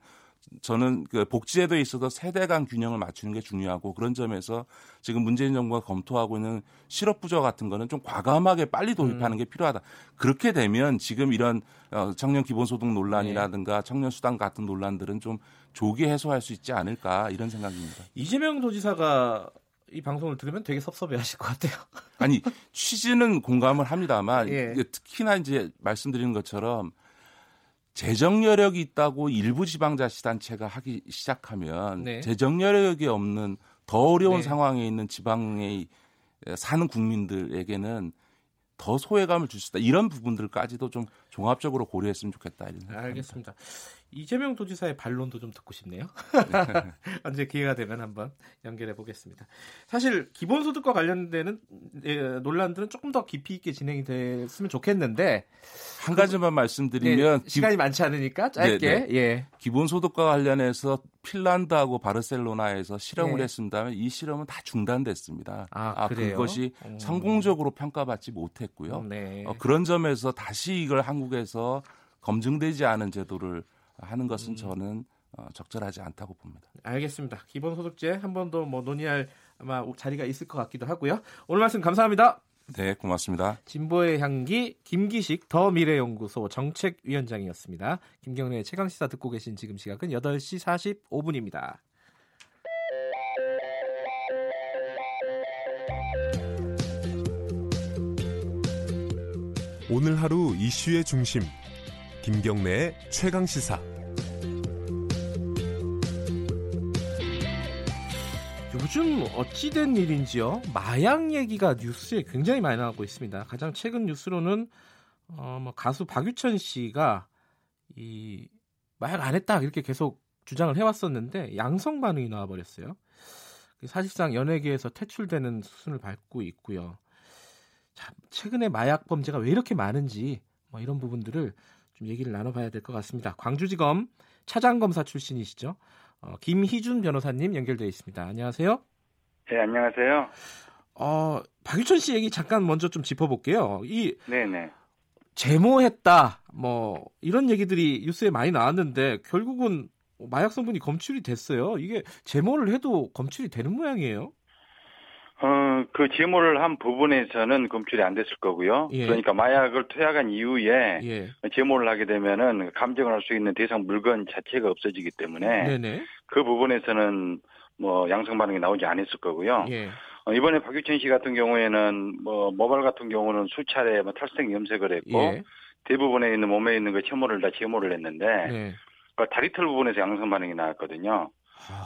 저는 그 복지제도에 있어서 세대 간 균형을 맞추는 게 중요하고 그런 점에서 지금 문재인 정부가 검토하고 있는 실업 부조 같은 거는 좀 과감하게 빨리 도입하는 음. 게 필요하다. 그렇게 되면 지금 이런 어, 청년 기본소득 논란이라든가 네. 청년 수당 같은 논란들은 좀 조기 해소할 수 있지 않을까 이런 생각입니다. 이재명 도지사가 이 방송을 들으면 되게 섭섭해하실 것 같아요. 아니 취지는 공감을 합니다만 예. 특히나 이제 말씀드리는 것처럼 재정 여력이 있다고 일부 지방 자치단체가 하기 시작하면 네. 재정 여력이 없는 더 어려운 네. 상황에 있는 지방에 사는 국민들에게는 더 소외감을 줄 수 있다. 이런 부분들까지도 좀 종합적으로 고려했으면 좋겠다. 이런 알겠습니다. 이재명 도지사의 반론도 좀 듣고 싶네요. 언제 기회가 되면 한번 연결해 보겠습니다. 사실 기본소득과 관련되는 예, 논란들은 조금 더 깊이 있게 진행이 됐으면 좋겠는데 한 가지만 말씀드리면 네, 시간이 많지 않으니까 짧게 네, 네. 예. 기본소득과 관련해서 핀란드하고 바르셀로나에서 실험을 네. 했습니다만 이 실험은 다 중단됐습니다. 아, 아 그것이 음. 성공적으로 평가받지 못했고요. 네. 어, 그런 점에서 다시 이걸 한국에서 검증되지 않은 제도를 하는 것은 음. 저는 어, 적절하지 않다고 봅니다. 알겠습니다. 기본소득제 한 번 더 뭐 논의할 아마 자리가 있을 것 같기도 하고요. 오늘 말씀 감사합니다. 네, 고맙습니다. 진보의 향기 김기식 더 미래연구소 정책위원장이었습니다. 김경래 최강 시사 듣고 계신 지금 시각은 8시 45분입니다. 오늘 하루 이슈의 중심 김경래의 최강 시사. 요즘 어찌된 일인지요? 마약 얘기가 뉴스에 굉장히 많이 나오고 있습니다. 가장 최근 뉴스로는 어, 뭐 가수 박유천 씨가 이 마약 안 했다 이렇게 계속 주장을 해왔었는데 양성 반응이 나와버렸어요. 사실상 연예계에서 퇴출되는 수순을 밟고 있고요. 자, 최근에 마약 범죄가 왜 이렇게 많은지 뭐 이런 부분들을 좀 얘기를 나눠봐야 될 것 같습니다. 광주지검 차장검사 출신이시죠. 어, 김희준 변호사님 연결되어 있습니다. 안녕하세요. 네, 안녕하세요. 어, 박유천 씨 얘기 잠깐 먼저 좀 짚어볼게요. 이 네네. 제모했다, 뭐 이런 얘기들이 뉴스에 많이 나왔는데 결국은 마약 성분이 검출이 됐어요. 이게 제모를 해도 검출이 되는 모양이에요. 어, 그 제모를 한 부분에서는 검출이 안 됐을 거고요. 예. 그러니까 마약을 투약한 이후에 예. 제모를 하게 되면은 감정을 할 수 있는 대상 물건 자체가 없어지기 때문에 네네. 그 부분에서는 뭐 양성 반응이 나오지 않았을 거고요. 예. 어, 이번에 박유천 씨 같은 경우에는 뭐 모발 같은 경우는 수차례 뭐 탈색 염색을 했고 예. 대부분에 있는 몸에 있는 그 제모를 다 제모를 했는데 네. 그 다리털 부분에서 양성 반응이 나왔거든요.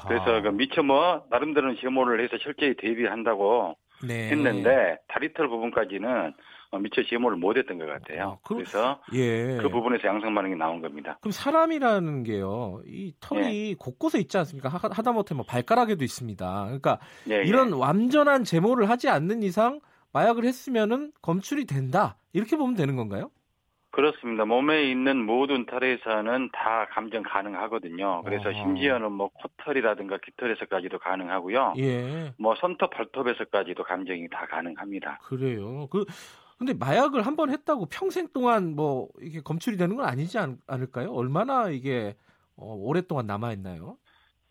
그래서 그 미처 뭐 나름대로는 제모를 해서 철저히 대비한다고 네. 했는데 다리털 부분까지는 어, 미처 제모를 못했던 것 같아요. 아, 그, 래서 예. 그 부분에서 양성 반응이 나온 겁니다. 그럼 사람이라는 게요, 이 털이 예. 곳곳에 있지 않습니까? 하, 다못해 뭐 발가락에도 있습니다. 그러니까 예, 이런 예. 완전한 제모를 하지 않는 이상 마약을 했으면은 검출이 된다 이렇게 보면 되는 건가요? 그렇습니다. 몸에 있는 모든 털에서는 다 감정 가능하거든요. 그래서 어. 심지어는 뭐 코털이라든가 깃털에서까지도 가능하고요. 예. 뭐 손톱, 발톱에서까지도 감정이 다 가능합니다. 그래요. 그 근데 마약을 한 번 했다고 평생 동안 뭐 이게 검출이 되는 건 아니지 않, 을까요 얼마나 이게 어, 오랫동안 남아 있나요?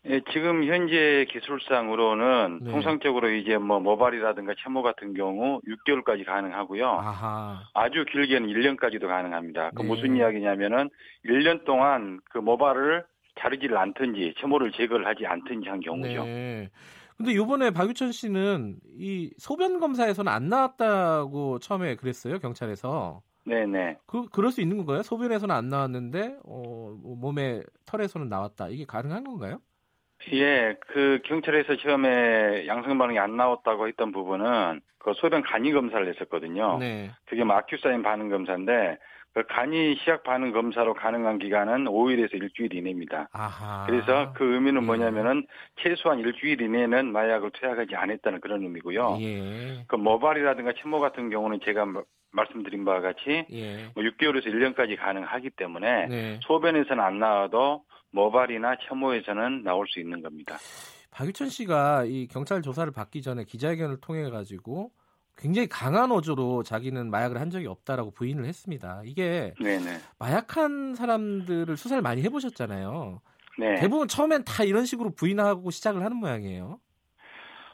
예, 지금 현재 기술상으로는 네. 통상적으로 이제 뭐 모발이라든가 채모 같은 경우 6개월까지 가능하고요. 아하. 아주 길게는 1년까지도 가능합니다. 그 네. 무슨 이야기냐면은 1년 동안 그 모발을 자르지를 않든지 채모를 제거를 하지 않든지 한 경우죠. 네. 근데 요번에 박유천 씨는 이 소변 검사에서는 안 나왔다고 처음에 그랬어요, 경찰에서. 네네. 그, 그럴 수 있는 건가요? 소변에서는 안 나왔는데, 어, 몸에 털에서는 나왔다. 이게 가능한 건가요? 예, 그 경찰에서 처음에 양성 반응이 안 나왔다고 했던 부분은 그 소변 간이 검사를 했었거든요. 네. 그게 뭐 아큐사인 반응 검사인데 그 간이 시약 반응 검사로 가능한 기간은 5일에서 일주일 이내입니다. 아하. 그래서 그 의미는 예. 뭐냐면은 최소한 일주일 이내는 마약을 투약하지 않았다는 그런 의미고요. 예. 그 모발이라든가 침모 같은 경우는 제가 말씀드린 바와 같이 예. 뭐 6개월에서 1년까지 가능하기 때문에 네. 소변에서는 안 나와도 모발이나 혐오에서는 나올 수 있는 겁니다. 박유천 씨가 이 경찰 조사를 받기 전에 기자회견을 통해 가지고 굉장히 강한 어조로 자기는 마약을 한 적이 없다라고 부인을 했습니다. 이게 네네. 마약한 사람들을 수사를 많이 해보셨잖아요. 네. 대부분 처음엔 다 이런 식으로 부인하고 시작을 하는 모양이에요.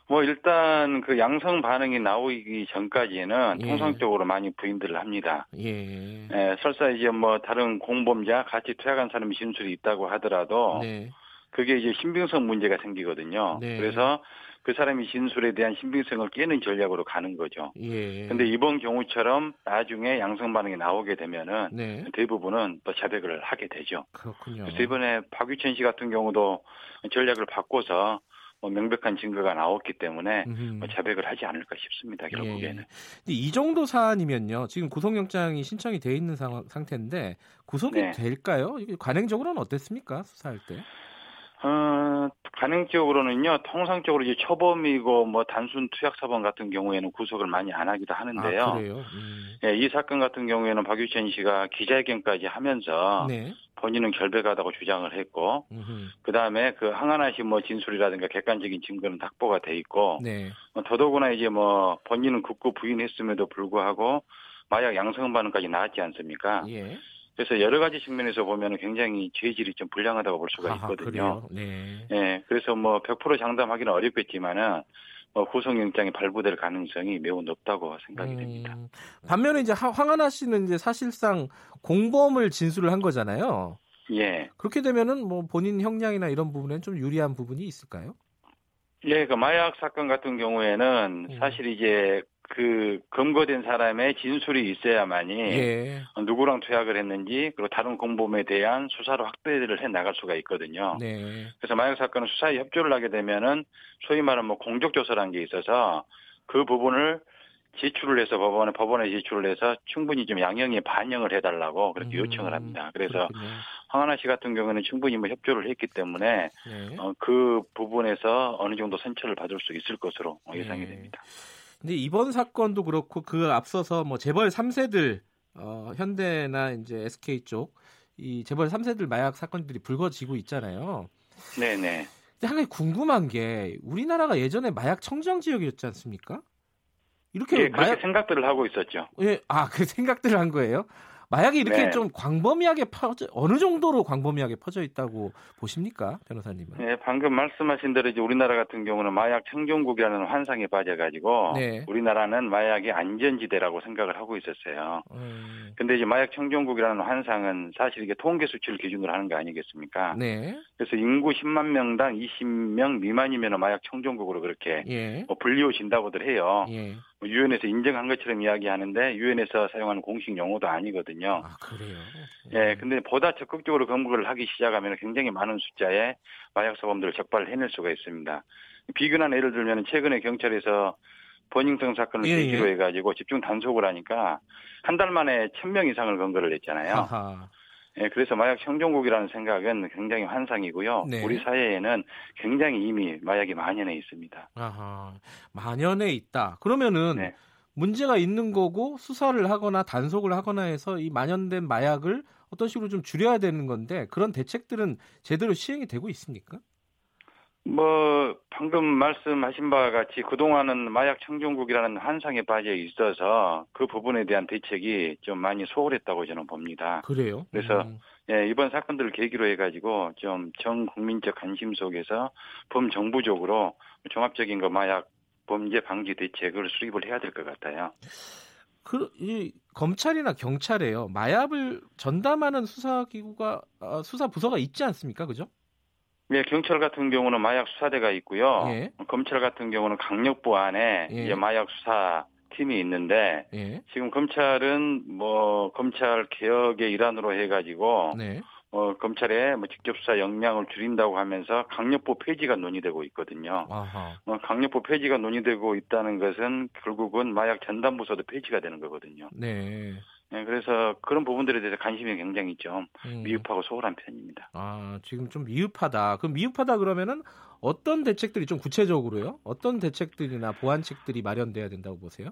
뭐 일단 그 양성 반응이 나오기 전까지는 예. 통상적으로 많이 부인들을 합니다. 예. 예. 설사 이제 뭐 다른 공범자 같이 퇴학한 사람이 진술이 있다고 하더라도 네. 그게 이제 신빙성 문제가 생기거든요. 네. 그래서 그 사람이 진술에 대한 신빙성을 깨는 전략으로 가는 거죠. 예. 근데 이번 경우처럼 나중에 양성 반응이 나오게 되면은 네. 대부분은 또 자백을 하게 되죠. 그렇군요. 그래서 이번에 박유천 씨 같은 경우도 전략을 바꿔서 뭐 명백한 증거가 나왔기 때문에 뭐 자백을 하지 않을까 싶습니다. 결국에는. 예. 이 정도 사안이면요. 지금 구속영장이 신청이 돼 있는 상황, 상태인데 구속이 네. 될까요? 관행적으로는 어땠습니까? 수사할 때? 어, 가능적으로는요, 통상적으로 이제 초범이고 뭐 단순 투약 사범 같은 경우에는 구속을 많이 안 하기도 하는데요. 아, 그래요? 음. 예, 이 사건 같은 경우에는 박유천 씨가 기자회견까지 하면서 네. 본인은 결백하다고 주장을 했고, 그 다음에 그 항하나 씨뭐 진술이라든가 객관적인 증거는 확보가 돼 있고, 네. 뭐 더더구나 이제 뭐 본인은 극구 부인했음에도 불구하고 마약 양성 반응까지 나왔지 않습니까? 예. 그래서 여러 가지 측면에서 보면 굉장히 죄질이 좀 불량하다고 볼 수가 있거든요. 아, 네. 네. 그래서 뭐 100% 장담하기는 어렵겠지만은 뭐 구속영장이 발부될 가능성이 매우 높다고 생각이 음, 됩니다. 반면에 이제 황하나 씨는 이제 사실상 공범을 진술을 한 거잖아요. 예. 그렇게 되면은 뭐 본인 형량이나 이런 부분에는 좀 유리한 부분이 있을까요? 예, 그 마약 사건 같은 경우에는 음. 사실 이제 그 검거된 사람의 진술이 있어야만이 예. 누구랑 투약을 했는지 그리고 다른 공범에 대한 수사를 확대를 해 나갈 수가 있거든요. 네. 그래서 마약 사건은 수사에 협조를 하게 되면은 소위 말하는 뭐 공적 조사라는 게 있어서 그 부분을 제출을 해서 법원에 법원에 제출을 해서 충분히 좀 양형에 반영을 해달라고 그렇게 음, 요청을 합니다. 그래서 그렇군요. 황하나 씨 같은 경우는 충분히 뭐 협조를 했기 때문에 네. 어, 그 부분에서 어느 정도 선처를 받을 수 있을 것으로 예상이 네. 됩니다. 근데 이번 사건도 그렇고 그 앞서서 뭐 재벌 3세들 어, 현대나 이제 SK 쪽 이 재벌 3세들 마약 사건들이 불거지고 있잖아요. 네 네. 근데 한 가지 궁금한 게 우리나라가 예전에 마약 청정 지역이었지 않습니까? 이렇게 예, 마약 생각들을 하고 있었죠. 예, 아, 그 생각들을 한 거예요? 마약이 이렇게 네. 좀 광범위하게 퍼져 어느 정도로 광범위하게 퍼져 있다고 보십니까, 변호사님은? 네, 방금 말씀하신 대로 이제 우리나라 같은 경우는 마약 청정국이라는 환상에 빠져가지고 네. 우리나라는 마약의 안전지대라고 생각을 하고 있었어요. 음. 근데 이제 마약 청정국이라는 환상은 사실 이게 통계 수치를 기준으로 하는 거 아니겠습니까? 네. 그래서 인구 10만 명당 20명 미만이면 마약 청정국으로 그렇게 예. 뭐 불리워진다고들 해요. 예. 뭐 유엔에서 인정한 것처럼 이야기하는데 유엔에서 사용하는 공식 용어도 아니거든요. 아 그래요? 예, 근데 보다 적극적으로 검거를 하기 시작하면 굉장히 많은 숫자의 마약 사범들을 적발을 해낼 수가 있습니다. 비근한 예를 들면 최근에 경찰에서 버닝턴 사건을 예, 계기로 예. 해가지고 집중 단속을 하니까 한 달 만에 천 명 이상을 검거를 했잖아요. 아하. 예, 그래서 마약 청정국이라는 생각은 굉장히 환상이고요. 네. 우리 사회에는 굉장히 이미 마약이 만연해 있습니다. 아하, 만연해 있다. 그러면은 네. 문제가 있는 거고 수사를 하거나 단속을 하거나 해서 이 만연된 마약을 어떤 식으로 좀 줄여야 되는 건데 그런 대책들은 제대로 시행이 되고 있습니까? 뭐 방금 말씀하신 바와 같이 그동안은 마약 청정국이라는 환상에 빠져 있어서 그 부분에 대한 대책이 좀 많이 소홀했다고 저는 봅니다. 그래요? 그래서 음. 예, 이번 사건들을 계기로 해가지고 좀 전 국민적 관심 속에서 범정부적으로 종합적인 거 마약 범죄 방지 대책을 수립을 해야 될 것 같아요. 그, 이, 검찰이나 경찰에요. 마약을 전담하는 수사기구가, 아, 수사 부서가 있지 않습니까? 그죠? 예, 경찰 같은 경우는 마약 수사대가 있고요. 예. 검찰 같은 경우는 강력부 안에 예. 마약 수사 팀이 있는데 예. 지금 검찰은 뭐 검찰 개혁의 일환으로 해가지고 네. 어, 검찰의 뭐 직접 수사 역량을 줄인다고 하면서 강력부 폐지가 논의되고 있거든요. 아하. 어, 강력부 폐지가 논의되고 있다는 것은 결국은 마약 전담부서도 폐지가 되는 거거든요. 네. 네, 그래서 그런 부분들에 대해서 관심이 굉장히 좀 음. 미흡하고 소홀한 편입니다. 아, 지금 좀 미흡하다. 그럼 미흡하다 그러면은 어떤 대책들이 좀 구체적으로요? 어떤 대책들이나 보완책들이 마련돼야 된다고 보세요?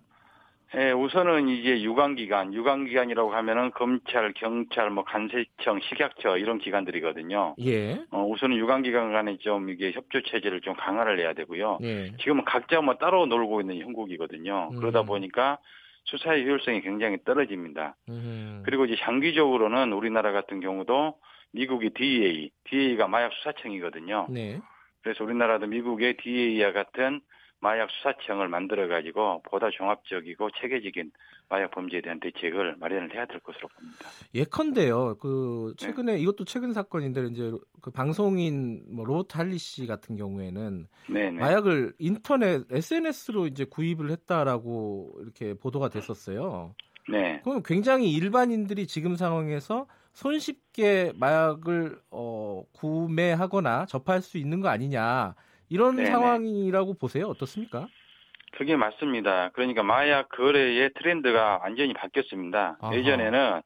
예, 우선은 이제 유관기관, 유관기관이라고 하면은 검찰, 경찰, 뭐 간세청, 식약처 이런 기관들이거든요. 예. 어, 우선은 유관기관 간에 좀 이게 협조 체제를 좀 강화를 해야 되고요. 예. 지금은 각자 뭐 따로 놀고 있는 형국이거든요. 음. 그러다 보니까 수사의 효율성이 굉장히 떨어집니다. 음. 그리고 이제 장기적으로는 우리나라 같은 경우도 미국의 DEA, DEA가 마약 수사청이거든요. 네. 그래서 우리나라도 미국의 DEA와 같은 마약 수사청을 만들어 가지고 보다 종합적이고 체계적인 마약 범죄에 대한 대책을 마련을 해야 될 것으로 봅니다. 예컨대요. 그 최근에 네. 이것도 최근 사건인데 이제 그 방송인 뭐 로트 할리 씨 같은 경우에는 네네. 네. 마약을 인터넷 SNS로 이제 구입을 했다라고 이렇게 보도가 됐었어요. 네. 그럼 굉장히 일반인들이 지금 상황에서 손쉽게 마약을 어, 구매하거나 접할 수 있는 거 아니냐 이런 네네. 상황이라고 보세요. 어떻습니까? 그게 맞습니다. 그러니까 마약 거래의 트렌드가 완전히 바뀌었습니다. 아하. 예전에는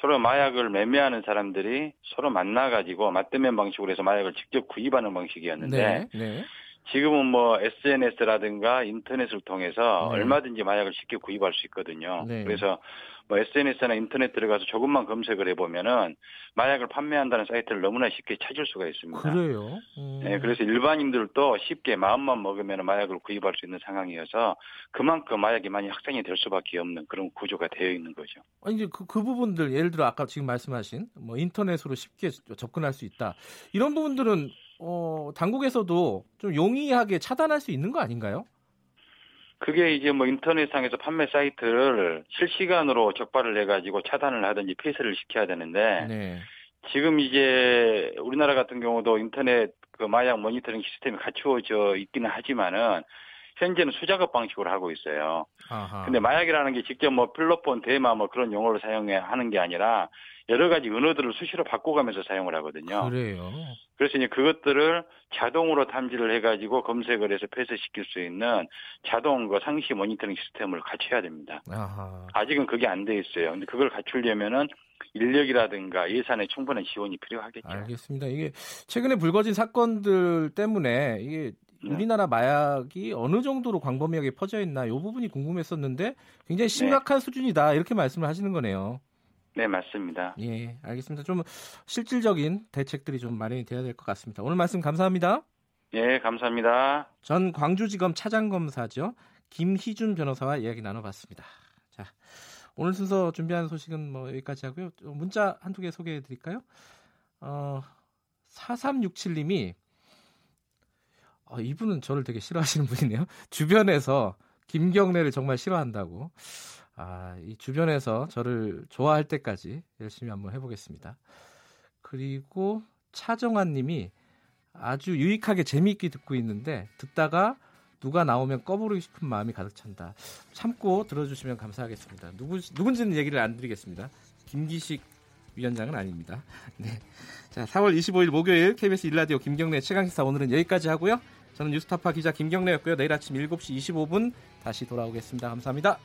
서로 마약을 매매하는 사람들이 서로 만나가지고 맞대면 방식으로 해서 마약을 직접 구입하는 방식이었는데 네, 네. 지금은 뭐 SNS라든가 인터넷을 통해서 네. 얼마든지 마약을 쉽게 구입할 수 있거든요. 네. 그래서 뭐 SNS나 인터넷 들어가서 조금만 검색을 해보면은 마약을 판매한다는 사이트를 너무나 쉽게 찾을 수가 있습니다. 그래요? 음. 네, 그래서 일반인들도 쉽게 마음만 먹으면 마약을 구입할 수 있는 상황이어서 그만큼 마약이 많이 확산이 될 수밖에 없는 그런 구조가 되어 있는 거죠. 아니 이제 그, 그 부분들 예를 들어 아까 지금 말씀하신 뭐 인터넷으로 쉽게 접근할 수 있다 이런 부분들은 어, 당국에서도 좀 용이하게 차단할 수 있는 거 아닌가요? 그게 이제 뭐 인터넷상에서 판매 사이트를 실시간으로 적발을 해가지고 차단을 하든지 폐쇄를 시켜야 되는데 네. 지금 이제 우리나라 같은 경우도 인터넷 그 마약 모니터링 시스템이 갖추어져 있기는 하지만은 현재는 수작업 방식으로 하고 있어요. 아하. 근데 마약이라는 게 직접 뭐 필로폰, 대마 뭐 그런 용어를 사용해 하는 게 아니라 여러 가지 언어들을 수시로 바꿔가면서 사용을 하거든요. 그래요. 그래서 이제 그것들을 자동으로 탐지를 해가지고 검색을 해서 폐쇄시킬 수 있는 자동 그 상시 모니터링 시스템을 갖춰야 됩니다. 아하. 아직은 그게 안 돼 있어요. 근데 그걸 갖추려면은 인력이라든가 예산의 충분한 지원이 필요하겠죠. 알겠습니다. 이게 최근에 불거진 사건들 때문에 이게 네. 우리나라 마약이 어느 정도로 광범위하게 퍼져 있나 이 부분이 궁금했었는데 굉장히 심각한 네. 수준이다 이렇게 말씀을 하시는 거네요. 네, 맞습니다. 예, 알겠습니다. 좀 실질적인 대책들이 좀 마련이 돼야 될 것 같습니다. 오늘 말씀 감사합니다. 예, 감사합니다. 전 광주지검 차장검사죠. 김희준 변호사와 이야기 나눠봤습니다. 자, 오늘 순서 준비한 소식은 뭐 여기까지 하고요. 문자 한두 개 소개해 드릴까요? 어, 4367님이 어, 이분은 저를 되게 싫어하시는 분이네요. 주변에서 김경래를 정말 싫어한다고. 아, 이 주변에서 저를 좋아할 때까지 열심히 한번 해보겠습니다. 그리고 차정환 님이 아주 유익하게 재미있게 듣고 있는데 듣다가 누가 나오면 꺼부르고 싶은 마음이 가득 찬다. 참고 들어주시면 감사하겠습니다. 누구, 누군지는 얘기를 안 드리겠습니다. 김기식 위원장은 아닙니다. 네. 자, 4월 25일 목요일 KBS 일라디오 김경래 최강시사 오늘은 여기까지 하고요. 저는 뉴스타파 기자 김경래였고요. 내일 아침 7시 25분 다시 돌아오겠습니다. 감사합니다.